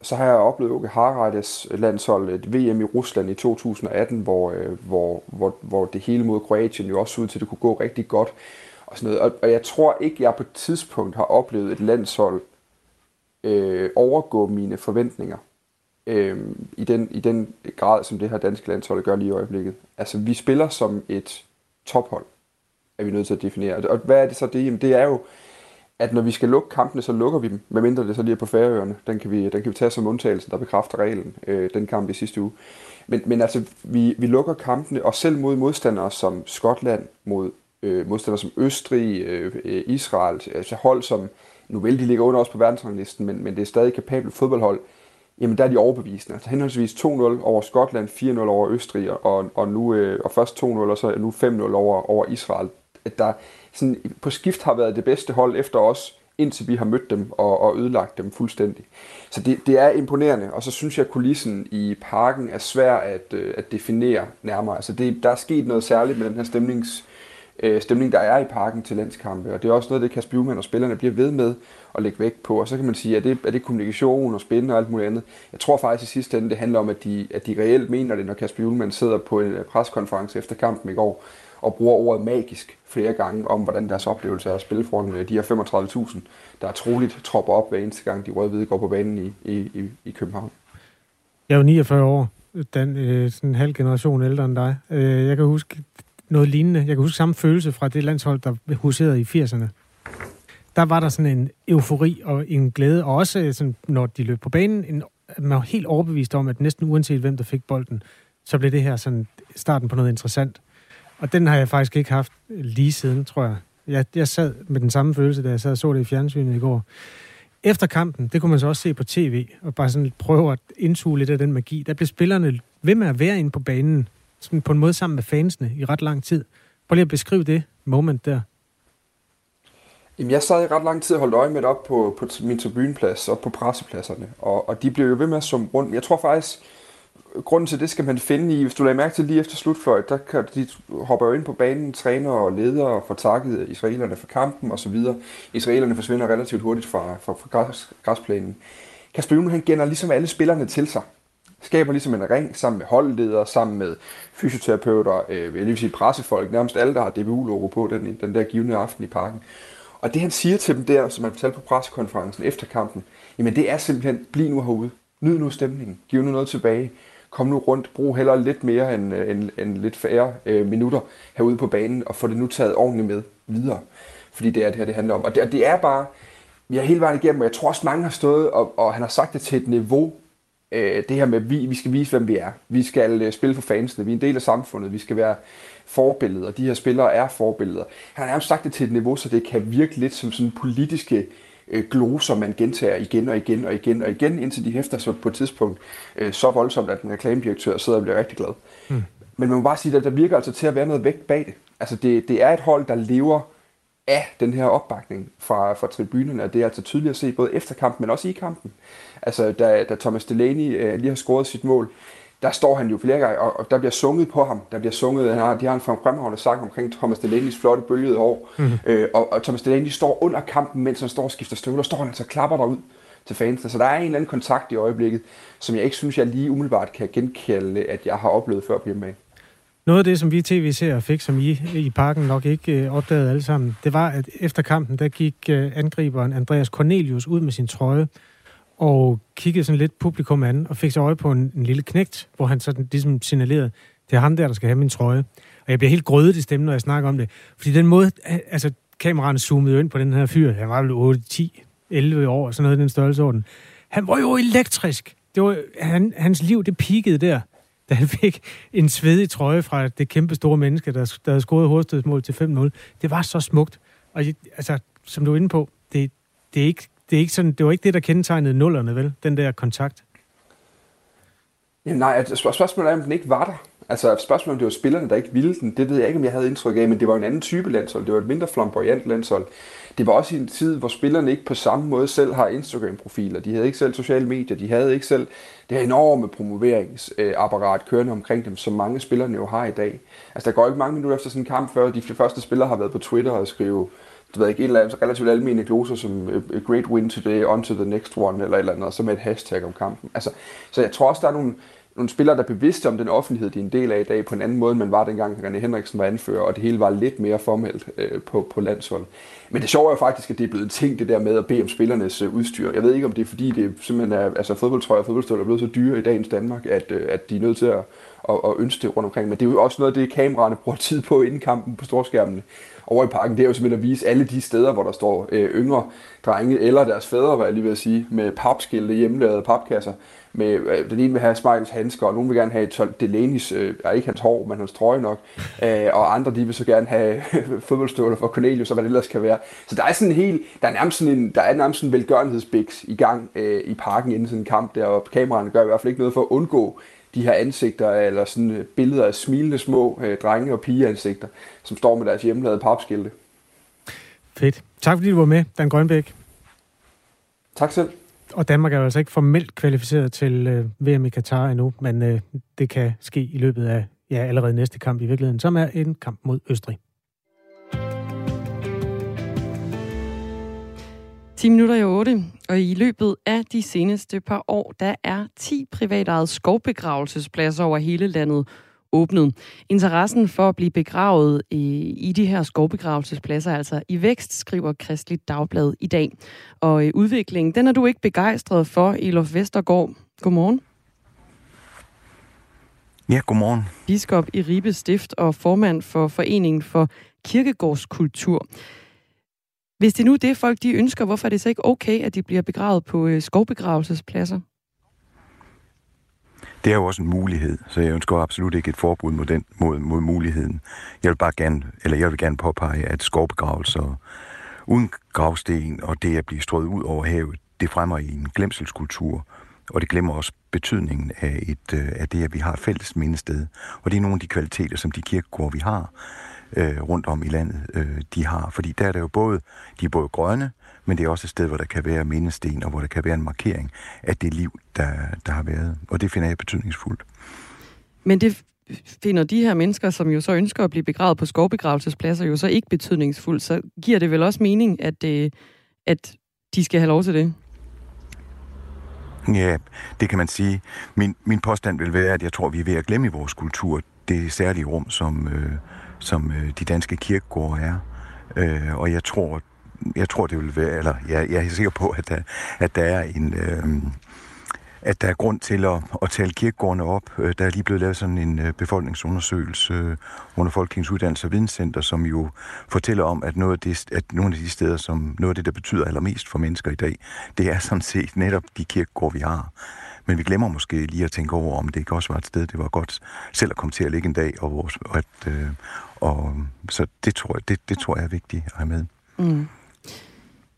så har jeg oplevet Åke Harreides landshold, et VM i Rusland i 2018, hvor, øh, hvor, hvor, hvor det hele mod Kroatien jo også så ud til, at det kunne gå rigtig godt. Og, sådan noget. Og, og jeg tror ikke, jeg på et tidspunkt har oplevet et landshold øh, overgå mine forventninger øh, i, den, i den grad, som det her danske landshold gør lige i øjeblikket. Altså, vi spiller som et tophold, er vi nødt til at definere. Og hvad er det så det? Jamen, det er jo, at når vi skal lukke kampene, så lukker vi dem, medmindre det så lige er på færøerne. Den kan vi, den kan vi tage som undtagelse, der bekræfter reglen, øh, den kamp i sidste uge. Men, men altså, vi, vi lukker kampene, og selv mod modstandere som Skotland, mod øh, modstandere som Østrig, øh, Israel, altså hold som, nu vel, de ligger under os på verdensranglisten, men, men det er stadig kapabelt fodboldhold, jamen der er de overbevisende. Altså henholdsvis 2-0 over Skotland, 4-0 over Østrig, og, og, nu, øh, og først 2-0, og så nu 5-0 over, over Israel. At der sådan, på skift har været det bedste hold efter os, indtil vi har mødt dem og, og ødelagt dem fuldstændig. Så det, det er imponerende, og så synes jeg, at kulissen i parken er svær at, øh, at definere nærmere. Altså det, der er sket noget særligt med den her stemnings øh, stemning, der er i parken til landskampe. Og det er også noget, det Kasper Juhlmann og spillerne bliver ved med at lægge vægt på. Og så kan man sige, at det, er det kommunikation og spændende og alt muligt andet. Jeg tror faktisk i sidste ende, det handler om, at de, at de reelt mener det, når Kasper Juhlmann sidder på en øh, preskonference efter kampen i går og bruger ordet magisk flere gange om, hvordan deres oplevelse er at spille foran øh, de her 35.000, der er troligt tropper op hver eneste gang, de røde går på banen i, i, i København. Jeg er jo 49 år, den, øh, sådan en halv generation ældre end dig. Øh, jeg kan huske noget lignende. Jeg kan huske samme følelse fra det landshold, der huserede i 80'erne. Der var der sådan en eufori og en glæde, og også øh, sådan, når de løb på banen, en, man var helt overbevist om, at næsten uanset hvem der fik bolden, så blev det her sådan starten på noget interessant. Og den har jeg faktisk ikke haft øh, lige siden, tror jeg. Jeg, jeg sad med den samme følelse, da jeg sad og så det i fjernsynet i går. Efter kampen, det kunne man så også se på tv, og bare sådan prøve at indsuge lidt af den magi. Der blev spillerne ved med at være inde på banen, sådan på en måde sammen med fansene i ret lang tid. Prøv lige at beskrive det moment der. Jamen, jeg sad i ret lang tid og holdt øje med det op på, på min tribuneplads og på pressepladserne, og, og de blev jo ved med at summe rundt. Jeg tror faktisk, grunden til det skal man finde i, hvis du lader mærke til lige efter slutfløjt, der kan de hopper jo ind på banen, træner og ledere og får takket israelerne for kampen osv. Israelerne forsvinder relativt hurtigt fra, fra, fra græs, græsplænen. Kasper Juhl, han gænder ligesom alle spillerne til sig. Skaber ligesom en ring sammen med holdledere, sammen med fysioterapeuter, øh, jeg lige sige pressefolk, nærmest alle, der har DBU-logo på den, den der givende aften i parken. Og det han siger til dem der, som han fortalte på pressekonferencen efter kampen, jamen det er simpelthen, bliv nu herude. Nyd nu stemningen. Giv nu noget tilbage kom nu rundt, brug heller lidt mere end, øh, end, end lidt færre øh, minutter herude på banen, og få det nu taget ordentligt med videre. Fordi det er det her, det handler om. Og det, og det er bare, vi har hele vejen igennem, og jeg tror også mange har stået, og, og han har sagt det til et niveau, øh, det her med, vi, vi skal vise, hvem vi er. Vi skal øh, spille for fansene, vi er en del af samfundet, vi skal være forbilleder, de her spillere er forbilleder. Han har nærmest sagt det til et niveau, så det kan virke lidt som sådan politiske øh, gloser, man gentager igen og igen og igen og igen, indtil de hæfter sig på et tidspunkt øh, så voldsomt, at en reklamedirektør sidder og bliver rigtig glad. Mm. Men man må bare sige, at der virker altså til at være noget vægt bag det. Altså det, det er et hold, der lever af den her opbakning fra, fra tribunerne, og det er altså tydeligt at se både efter kampen, men også i kampen. Altså da, da Thomas Delaney øh, lige har scoret sit mål, der står han jo flere gange, og, og der bliver sunget på ham. Der bliver sunget, han har, de har en fremragende sang omkring Thomas Delaney's flotte bølgede hår. Mm. Øh, og, og Thomas Delaney står under kampen, mens han står og skifter støvler, står han altså klapper derud til fansene. Så der er en eller anden kontakt i øjeblikket, som jeg ikke synes, jeg lige umiddelbart kan genkalde, at jeg har oplevet før på hjemmebane. Noget af det, som vi tv-serier fik, som I i parken nok ikke øh, opdagede alle sammen, det var, at efter kampen, der gik øh, angriberen Andreas Cornelius ud med sin trøje, og kiggede sådan lidt publikum an, og fik så øje på en, en lille knægt, hvor han sådan ligesom signalerede, det er ham der, der skal have min trøje. Og jeg bliver helt grødet i stemmen, når jeg snakker om det. Fordi den måde, altså kameraerne zoomede ind på den her fyr, han var vel 8, 10, 11 år, sådan noget i den størrelseorden. Han var jo elektrisk. Det var, han, hans liv, det peakede der, da han fik en svedig trøje fra det kæmpe store menneske, der, der havde scoret hovedstødsmål til 5-0. Det var så smukt. Og altså, som du er inde på, det, det er ikke det, er ikke sådan, det var ikke det, der kendetegnede nullerne, vel? Den der kontakt. Jamen nej, spørgsmålet er, om den ikke var der. Altså spørgsmålet om det var spillerne, der ikke ville den, det ved jeg ikke, om jeg havde indtryk af, men det var en anden type landshold. Det var et mindre flamboyant landshold. Det var også i en tid, hvor spillerne ikke på samme måde selv har Instagram-profiler. De havde ikke selv sociale medier. De havde ikke selv det her enorme promoveringsapparat kørende omkring dem, som mange spillerne jo har i dag. Altså der går ikke mange minutter efter sådan en kamp, før de første spillere har været på Twitter og skrive du ved ikke, en eller anden relativt almindelig gloser som a great win today, on to the next one, eller et eller andet, og så med et hashtag om kampen. Altså, så jeg tror også, der er nogle, nogle spillere, der er bevidste om den offentlighed, de er en del af i dag, på en anden måde, end man var dengang, René Henriksen var anfører, og det hele var lidt mere formelt øh, på, på landshold. Men det sjove er jo faktisk, at det er blevet en ting, det der med at bede om spillernes øh, udstyr. Jeg ved ikke, om det er fordi, det simpelthen er, altså fodboldtrøjer og fodboldstøvler er blevet så dyre i dagens Danmark, at, øh, at de er nødt til at, at, at ønske det rundt omkring. Men det er jo også noget af det, kameraerne bruger tid på inden kampen på storskærmene over i parken, det er jo simpelthen at vise alle de steder, hvor der står øh, yngre drenge, eller deres fædre, hvad jeg lige vil sige, med papskilte, hjemmelavede papkasser. Med, øh, den ene vil have Smiles handsker, og nogen vil gerne have Delaney's, øh, ikke hans hår, men hans trøje nok, øh, og andre de vil så gerne have fodboldstøvler for Cornelius, og hvad det ellers kan være. Så der er sådan en helt, der er nærmest sådan en, der er nærmest sådan en velgørenhedsbiks i gang øh, i parken inden sådan en kamp der, og kameraerne gør i hvert fald ikke noget for at undgå de her ansigter, eller sådan øh, billeder af smilende små øh, drenge- og pigeansigter, som står med deres hjemmelavede papskilte. Fedt. Tak fordi du var med, Dan Grønbæk. Tak selv og Danmark er jo altså ikke formelt kvalificeret til øh, VM i Katar endnu, men øh, det kan ske i løbet af ja, allerede næste kamp i virkeligheden, som er en kamp mod Østrig. 10 minutter i 8, og i løbet af de seneste par år, der er 10 privatejede skovbegravelsespladser over hele landet åbnet. Interessen for at blive begravet i, i de her skovbegravelsespladser er altså i vækst, skriver Kristligt Dagblad i dag. Og øh, udviklingen, den er du ikke begejstret for, Elof Vestergaard. Godmorgen. Ja, godmorgen. Biskop i Ribe Stift og formand for Foreningen for Kirkegårdskultur. Hvis det nu er det, folk de ønsker, hvorfor er det så ikke okay, at de bliver begravet på øh, skovbegravelsespladser? Det er jo også en mulighed, så jeg ønsker absolut ikke et forbud mod, den, mod, mod muligheden. Jeg vil bare gerne, eller jeg vil gerne påpege, at skovbegravelser uden gravsten og det at blive strøget ud over havet, det fremmer i en glemselskultur, og det glemmer også betydningen af, et, øh, af det, at vi har et fælles mindested. Og det er nogle af de kvaliteter, som de kirkegårde, vi har øh, rundt om i landet, øh, de har. Fordi der er det jo både, de er både grønne, men det er også et sted, hvor der kan være mindesten, og hvor der kan være en markering af det liv, der, der har været. Og det finder jeg betydningsfuldt. Men det finder de her mennesker, som jo så ønsker at blive begravet på skovbegravelsespladser, jo så ikke betydningsfuldt. Så giver det vel også mening, at, øh, at de skal have lov til det? Ja, det kan man sige. Min, min påstand vil være, at jeg tror, vi er ved at glemme i vores kultur det særlige rum, som, øh, som øh, de danske kirkegårde er. Øh, og jeg tror, jeg tror, det vil være, eller jeg, jeg er sikker på, at der, at der er en... Øh, at der er grund til at, at tale kirkegårdene op. Øh, der er lige blevet lavet sådan en øh, befolkningsundersøgelse øh, under Folkekirkens Uddannelse og Videnscenter, som jo fortæller om, at, noget af det, at nogle af de steder, som noget af det, der betyder allermest for mennesker i dag, det er sådan set netop de kirkegårde, vi har. Men vi glemmer måske lige at tænke over, om det ikke også var et sted, det var godt selv at komme til at ligge en dag. Og, vores, og, at, øh, og så det tror, jeg, det, det tror jeg er vigtigt at have med. Mm.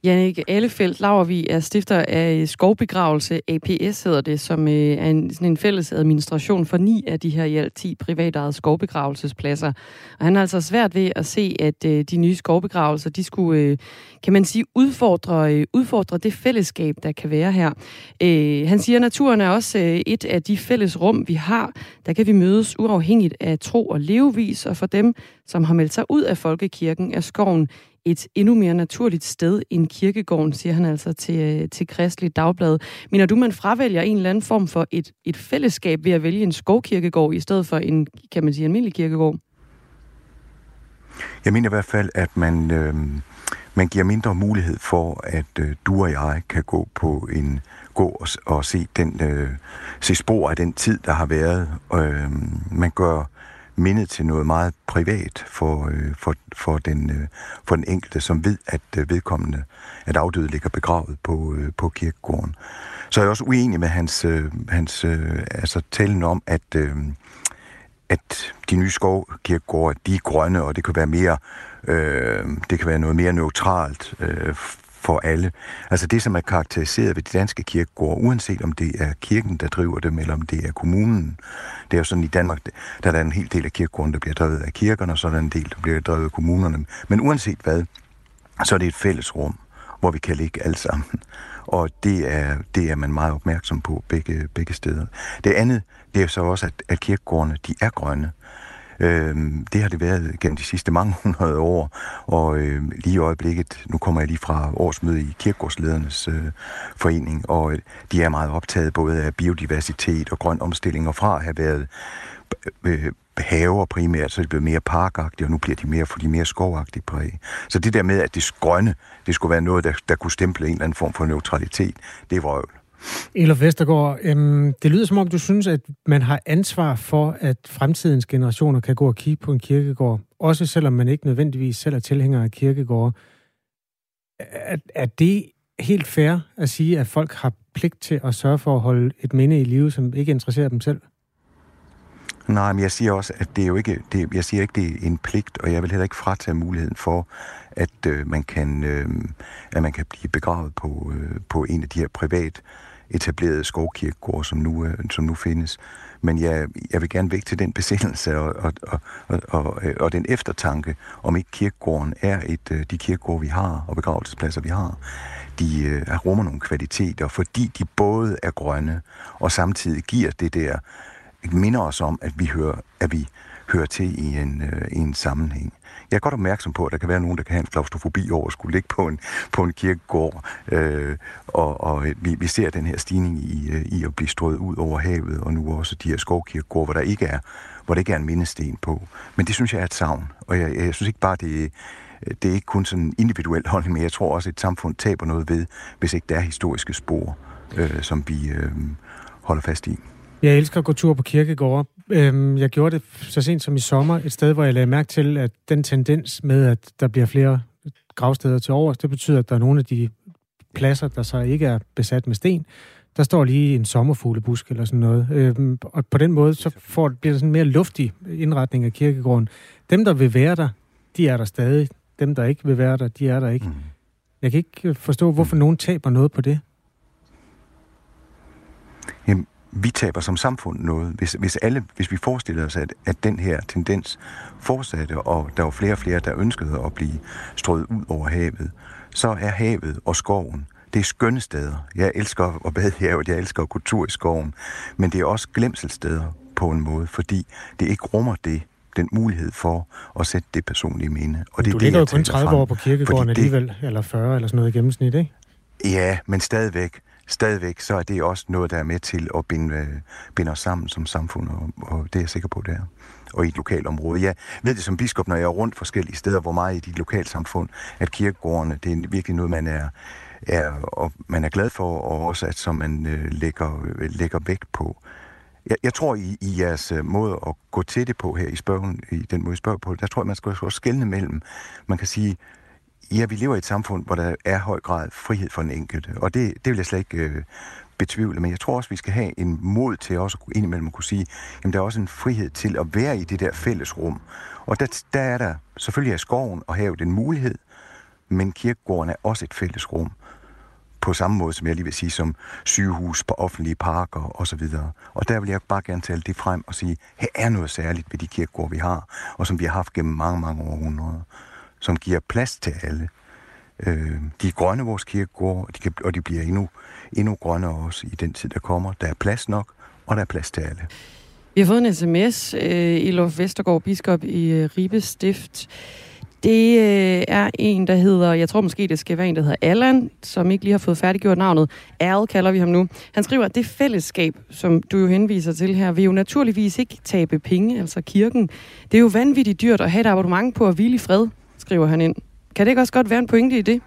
Jannik Allefeldt Lavervi er stifter af øh, Skovbegravelse APS, hedder det, som øh, er en, sådan en fælles administration for ni af de her i alt 10 privatejede skovbegravelsespladser. Og han har altså svært ved at se, at øh, de nye skovbegravelser, de skulle, kan man sige, udfordre, udfordre det fællesskab, der kan være her. Han siger, at naturen er også et af de fælles rum, vi har. Der kan vi mødes uafhængigt af tro og levevis, og for dem, som har meldt sig ud af folkekirken, er skoven et endnu mere naturligt sted end kirkegården, siger han altså til, øh, til Kristelig Dagblad. Mener du, man fravælger en eller anden form for et, et fællesskab ved at vælge en skovkirkegård i stedet for en, kan man sige, almindelig kirkegård? Jeg mener i hvert fald, at man, øh, man giver mindre mulighed for, at øh, du og jeg kan gå på en gå og, og se, den, øh, se spor af den tid, der har været. Øh, man gør mindet til noget meget privat for, øh, for, for, den, øh, for den enkelte, som ved, at øh, vedkommende, at afdøde ligger begravet på, øh, på kirkegården. Så er jeg også uenig med hans, øh, hans øh, altså talen om, at, øh, at de nye skovkirkegårde, de er grønne, og det kan være mere, øh, det kan være noget mere neutralt øh, for alle. Altså det, som er karakteriseret ved de danske kirkegårde, uanset om det er kirken, der driver dem, eller om det er kommunen. Det er jo sådan i Danmark, der er en hel del af kirkegården, der bliver drevet af kirkerne, og så er der en del, der bliver drevet af kommunerne. Men uanset hvad, så er det et fælles rum, hvor vi kan ligge alle sammen. Og det er, det er man meget opmærksom på begge, begge steder. Det andet, det er så også, at, at kirkegårdene, de er grønne. Øh, det har det været gennem de sidste mange hundrede år, og øh, lige i øjeblikket, nu kommer jeg lige fra årsmøde i Kirkegårdsledernes øh, forening, og øh, de er meget optaget både af biodiversitet og grøn omstilling, og fra at have været øh, haver primært, så det blev mere parkagtigt, og nu bliver de mere, for de mere skovagtige præg. Så det der med, at det grønne, det skulle være noget, der, der kunne stemple en eller anden form for neutralitet, det er vrøvl. Eller Vestergaard, øhm, det lyder som om, du synes, at man har ansvar for, at fremtidens generationer kan gå og kigge på en kirkegård, også selvom man ikke nødvendigvis selv er tilhænger af kirkegård. Er, er det helt fair at sige, at folk har pligt til at sørge for at holde et minde i live, som ikke interesserer dem selv? Nej, men jeg siger også, at det er jo ikke, det, jeg siger ikke, det er en pligt, og jeg vil heller ikke fratage muligheden for, at øh, man kan, øh, at man kan blive begravet på, øh, på en af de her privat etablerede skovkirkegård, som nu, øh, som nu findes. Men jeg, jeg vil gerne væk til den besindelse og, og, og, og, og, øh, og den eftertanke, om ikke kirkegården er et øh, de kirkegårde, vi har, og begravelsespladser, vi har. De øh, rummer nogle kvaliteter, fordi de både er grønne, og samtidig giver det der, minder os om, at vi hører, at vi hører til i en, øh, i en sammenhæng. Jeg er godt opmærksom på, at der kan være nogen, der kan have en klaustrofobi over at skulle ligge på en, på en kirkegård, øh, og, og vi, vi ser den her stigning i, øh, i at blive strøget ud over havet, og nu også de her skovkirkegårde, hvor der ikke er, hvor der ikke er en mindesten på. Men det synes jeg er et savn, og jeg, jeg synes ikke bare, det det er ikke kun sådan en individuel holdning, men jeg tror også, at et samfund taber noget ved, hvis ikke der er historiske spor, øh, som vi øh, holder fast i. Jeg elsker at gå tur på kirkegårde. Øhm, jeg gjorde det så sent som i sommer, et sted, hvor jeg lagde mærke til, at den tendens med, at der bliver flere gravsteder til overs, det betyder, at der er nogle af de pladser, der så ikke er besat med sten, der står lige en sommerfuglebusk eller sådan noget. Øhm, og på den måde, så får, bliver der sådan en mere luftig indretning af kirkegården. Dem, der vil være der, de er der stadig. Dem, der ikke vil være der, de er der ikke. Mm. Jeg kan ikke forstå, hvorfor nogen taber noget på det. Jamen, vi taber som samfund noget. Hvis, hvis, alle, hvis vi forestiller os, at, at den her tendens fortsatte, og der var flere og flere, der ønskede at blive strøget ud over havet, så er havet og skoven, det er skønne steder. Jeg elsker at bade i havet, jeg elsker kultur i skoven, men det er også glemselsteder på en måde, fordi det ikke rummer det, den mulighed for at sætte det personlige minde. Og det du ligger jo kun 30 frem, år på kirkegården det, alligevel, eller 40 eller sådan noget i gennemsnit, ikke? Ja, men stadigvæk, stadigvæk, så er det også noget, der er med til at binde, øh, binde os sammen som samfund, og, og det er jeg sikker på, det er. Og i et lokalområde. Jeg ved det som biskop, når jeg er rundt forskellige steder, hvor meget i dit lokalsamfund, at kirkegårdene, det er virkelig noget, man er, er, og man er glad for, og også at som man øh, lægger, øh, lægger vægt på. Jeg, jeg tror, i, i jeres øh, måde at gå til det på her i spørgen, i den måde, I spørger på, der tror jeg, man skal også skelne mellem, man kan sige, ja, vi lever i et samfund, hvor der er høj grad frihed for den enkelte, og det, det vil jeg slet ikke øh, betvivle, men jeg tror også, vi skal have en mod til også at indimellem at kunne sige, jamen der er også en frihed til at være i det der fælles rum. Og der, der er der selvfølgelig er skoven og havet en mulighed, men kirkegården er også et fælles rum på samme måde, som jeg lige vil sige, som sygehus på offentlige parker osv. Og der vil jeg bare gerne tale det frem og sige, her er noget særligt ved de kirkegårde, vi har, og som vi har haft gennem mange, mange århundreder, som giver plads til alle. Øh, de er grønne, vores kirkegårde, og de, kan, og de bliver endnu, endnu grønnere også i den tid, der kommer. Der er plads nok, og der er plads til alle. Vi har fået en sms, øh, i Lof Vestergaard, biskop i øh, Ribe Stift. Det øh, er en, der hedder, jeg tror måske, det skal være en, der hedder Allan, som ikke lige har fået færdiggjort navnet. Al kalder vi ham nu. Han skriver, at det fællesskab, som du jo henviser til her, vil jo naturligvis ikke tabe penge, altså kirken. Det er jo vanvittigt dyrt at have et abonnement på at hvile i fred, skriver han ind. Kan det ikke også godt være en pointe i det?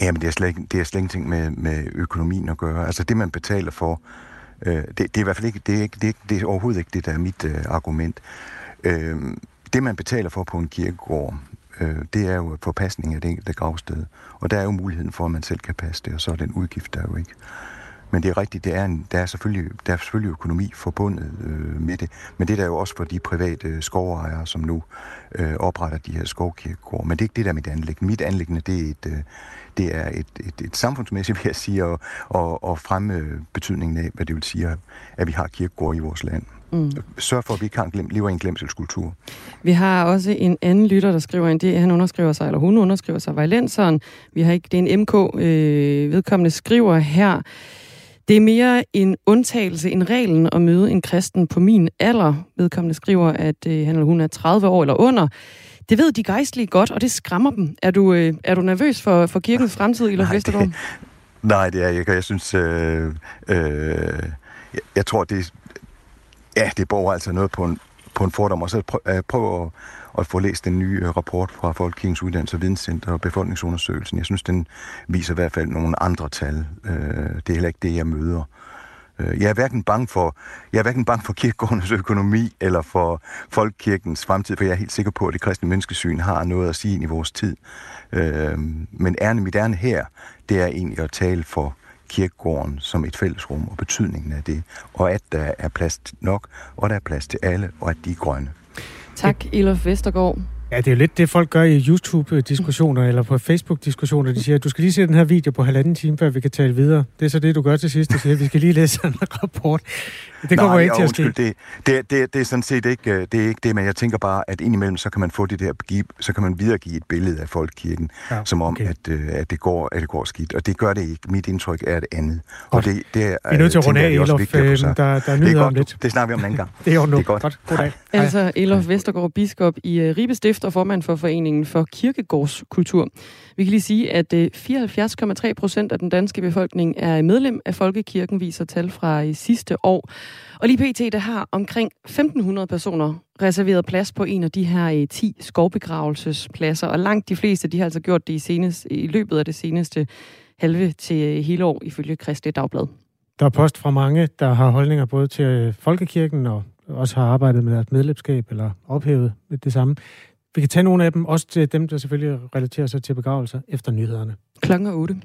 Jamen, det er slet ikke, det er slet ingenting med, med økonomien at gøre. Altså, det man betaler for, øh, det, det er i hvert fald ikke, det er, ikke, det er, det er overhovedet ikke det, der er mit øh, argument. Øh, det, man betaler for på en kirkegård, øh, det er jo forpasning af det enkelte gravsted. Og der er jo muligheden for, at man selv kan passe det, og så er den udgift der jo ikke. Men det er rigtigt, det er en, der, er selvfølgelig, der er selvfølgelig økonomi forbundet øh, med det. Men det er der jo også for de private skovejere, som nu øh, opretter de her skovkirkegårde. Men det er ikke det, der er mit anlæggende. Mit anlæggende, det er et, øh, det er et, et, et samfundsmæssigt, vil jeg sige, og, og, og fremme betydningen af, hvad det vil sige, at vi har kirkegårde i vores land. Mm. Sørg for, at vi ikke glem, lever i en glemselskultur. Vi har også en anden lytter, der skriver ind. Det, han underskriver sig, eller hun underskriver sig, Vejlenseren. Vi har ikke, det er en MK, øh, vedkommende skriver her. Det er mere en undtagelse end reglen at møde en kristen på min alder. Vedkommende skriver, at øh, han eller hun er 30 år eller under. Det ved de gejstlige godt, og det skræmmer dem. Er du, øh, er du nervøs for, for kirkens fremtid i Vestergaard? Nej, det er jeg ikke. Jeg synes, øh, øh, jeg, jeg tror, det, Ja, det borger altså noget på en, på en fordom, og så prøv, øh, prøv at, at få læst den nye øh, rapport fra Folkekirkens Uddannelse og Videnscenter og Befolkningsundersøgelsen. Jeg synes, den viser i hvert fald nogle andre tal. Øh, det er heller ikke det, jeg møder. Øh, jeg er hverken bange for, jeg er hverken bange for kirkegårdens økonomi eller for folkekirkens fremtid, for jeg er helt sikker på, at det kristne menneskesyn har noget at sige ind i vores tid. Men ærne, mit ærne her, det er egentlig at tale for kirkegården som et fællesrum og betydningen af det, og at der er plads nok, og der er plads til alle, og at de er grønne. Tak, Ilof Vestergaard. Ja, det er jo lidt det, folk gør i YouTube-diskussioner eller på Facebook-diskussioner. De siger, du skal lige se den her video på halvanden time, før vi kan tale videre. Det er så det, du gør til sidst. Du siger, vi skal lige læse en rapport. Det kommer Nej, ikke til at ske. det, det, det, det er sådan set ikke øh, det, er ikke det, men jeg tænker bare, at indimellem, så kan man få det der, så kan man videregive et billede af folkekirken, ja, som om, okay. at, øh, at, det går, at det går skidt. Og det gør det ikke. Mit indtryk er det andet. Og det, det er, vi er nødt til at runde af, Elof. Øh, der, der er nyheder om godt, lidt. Det snakker vi om en anden gang. det er jo nu. Det er godt. godt. Goddag. Altså Elof Vestergaard, biskop i Ribe Stift og formand for Foreningen for Kirkegårdskultur. Vi kan lige sige, at øh, 74,3 procent af den danske befolkning er medlem af Folkekirken, viser tal fra i sidste år. Og lige pt. der har omkring 1.500 personer reserveret plads på en af de her øh, 10 skovbegravelsespladser, og langt de fleste de har altså gjort det i, senest, i løbet af det seneste halve til hele år, ifølge Kristelig Dagblad. Der er post fra mange, der har holdninger både til Folkekirken og også har arbejdet med deres medlemskab eller ophævet det samme. Vi kan tage nogle af dem, også til dem, der selvfølgelig relaterer sig til begravelser efter nyhederne. Klokken 8.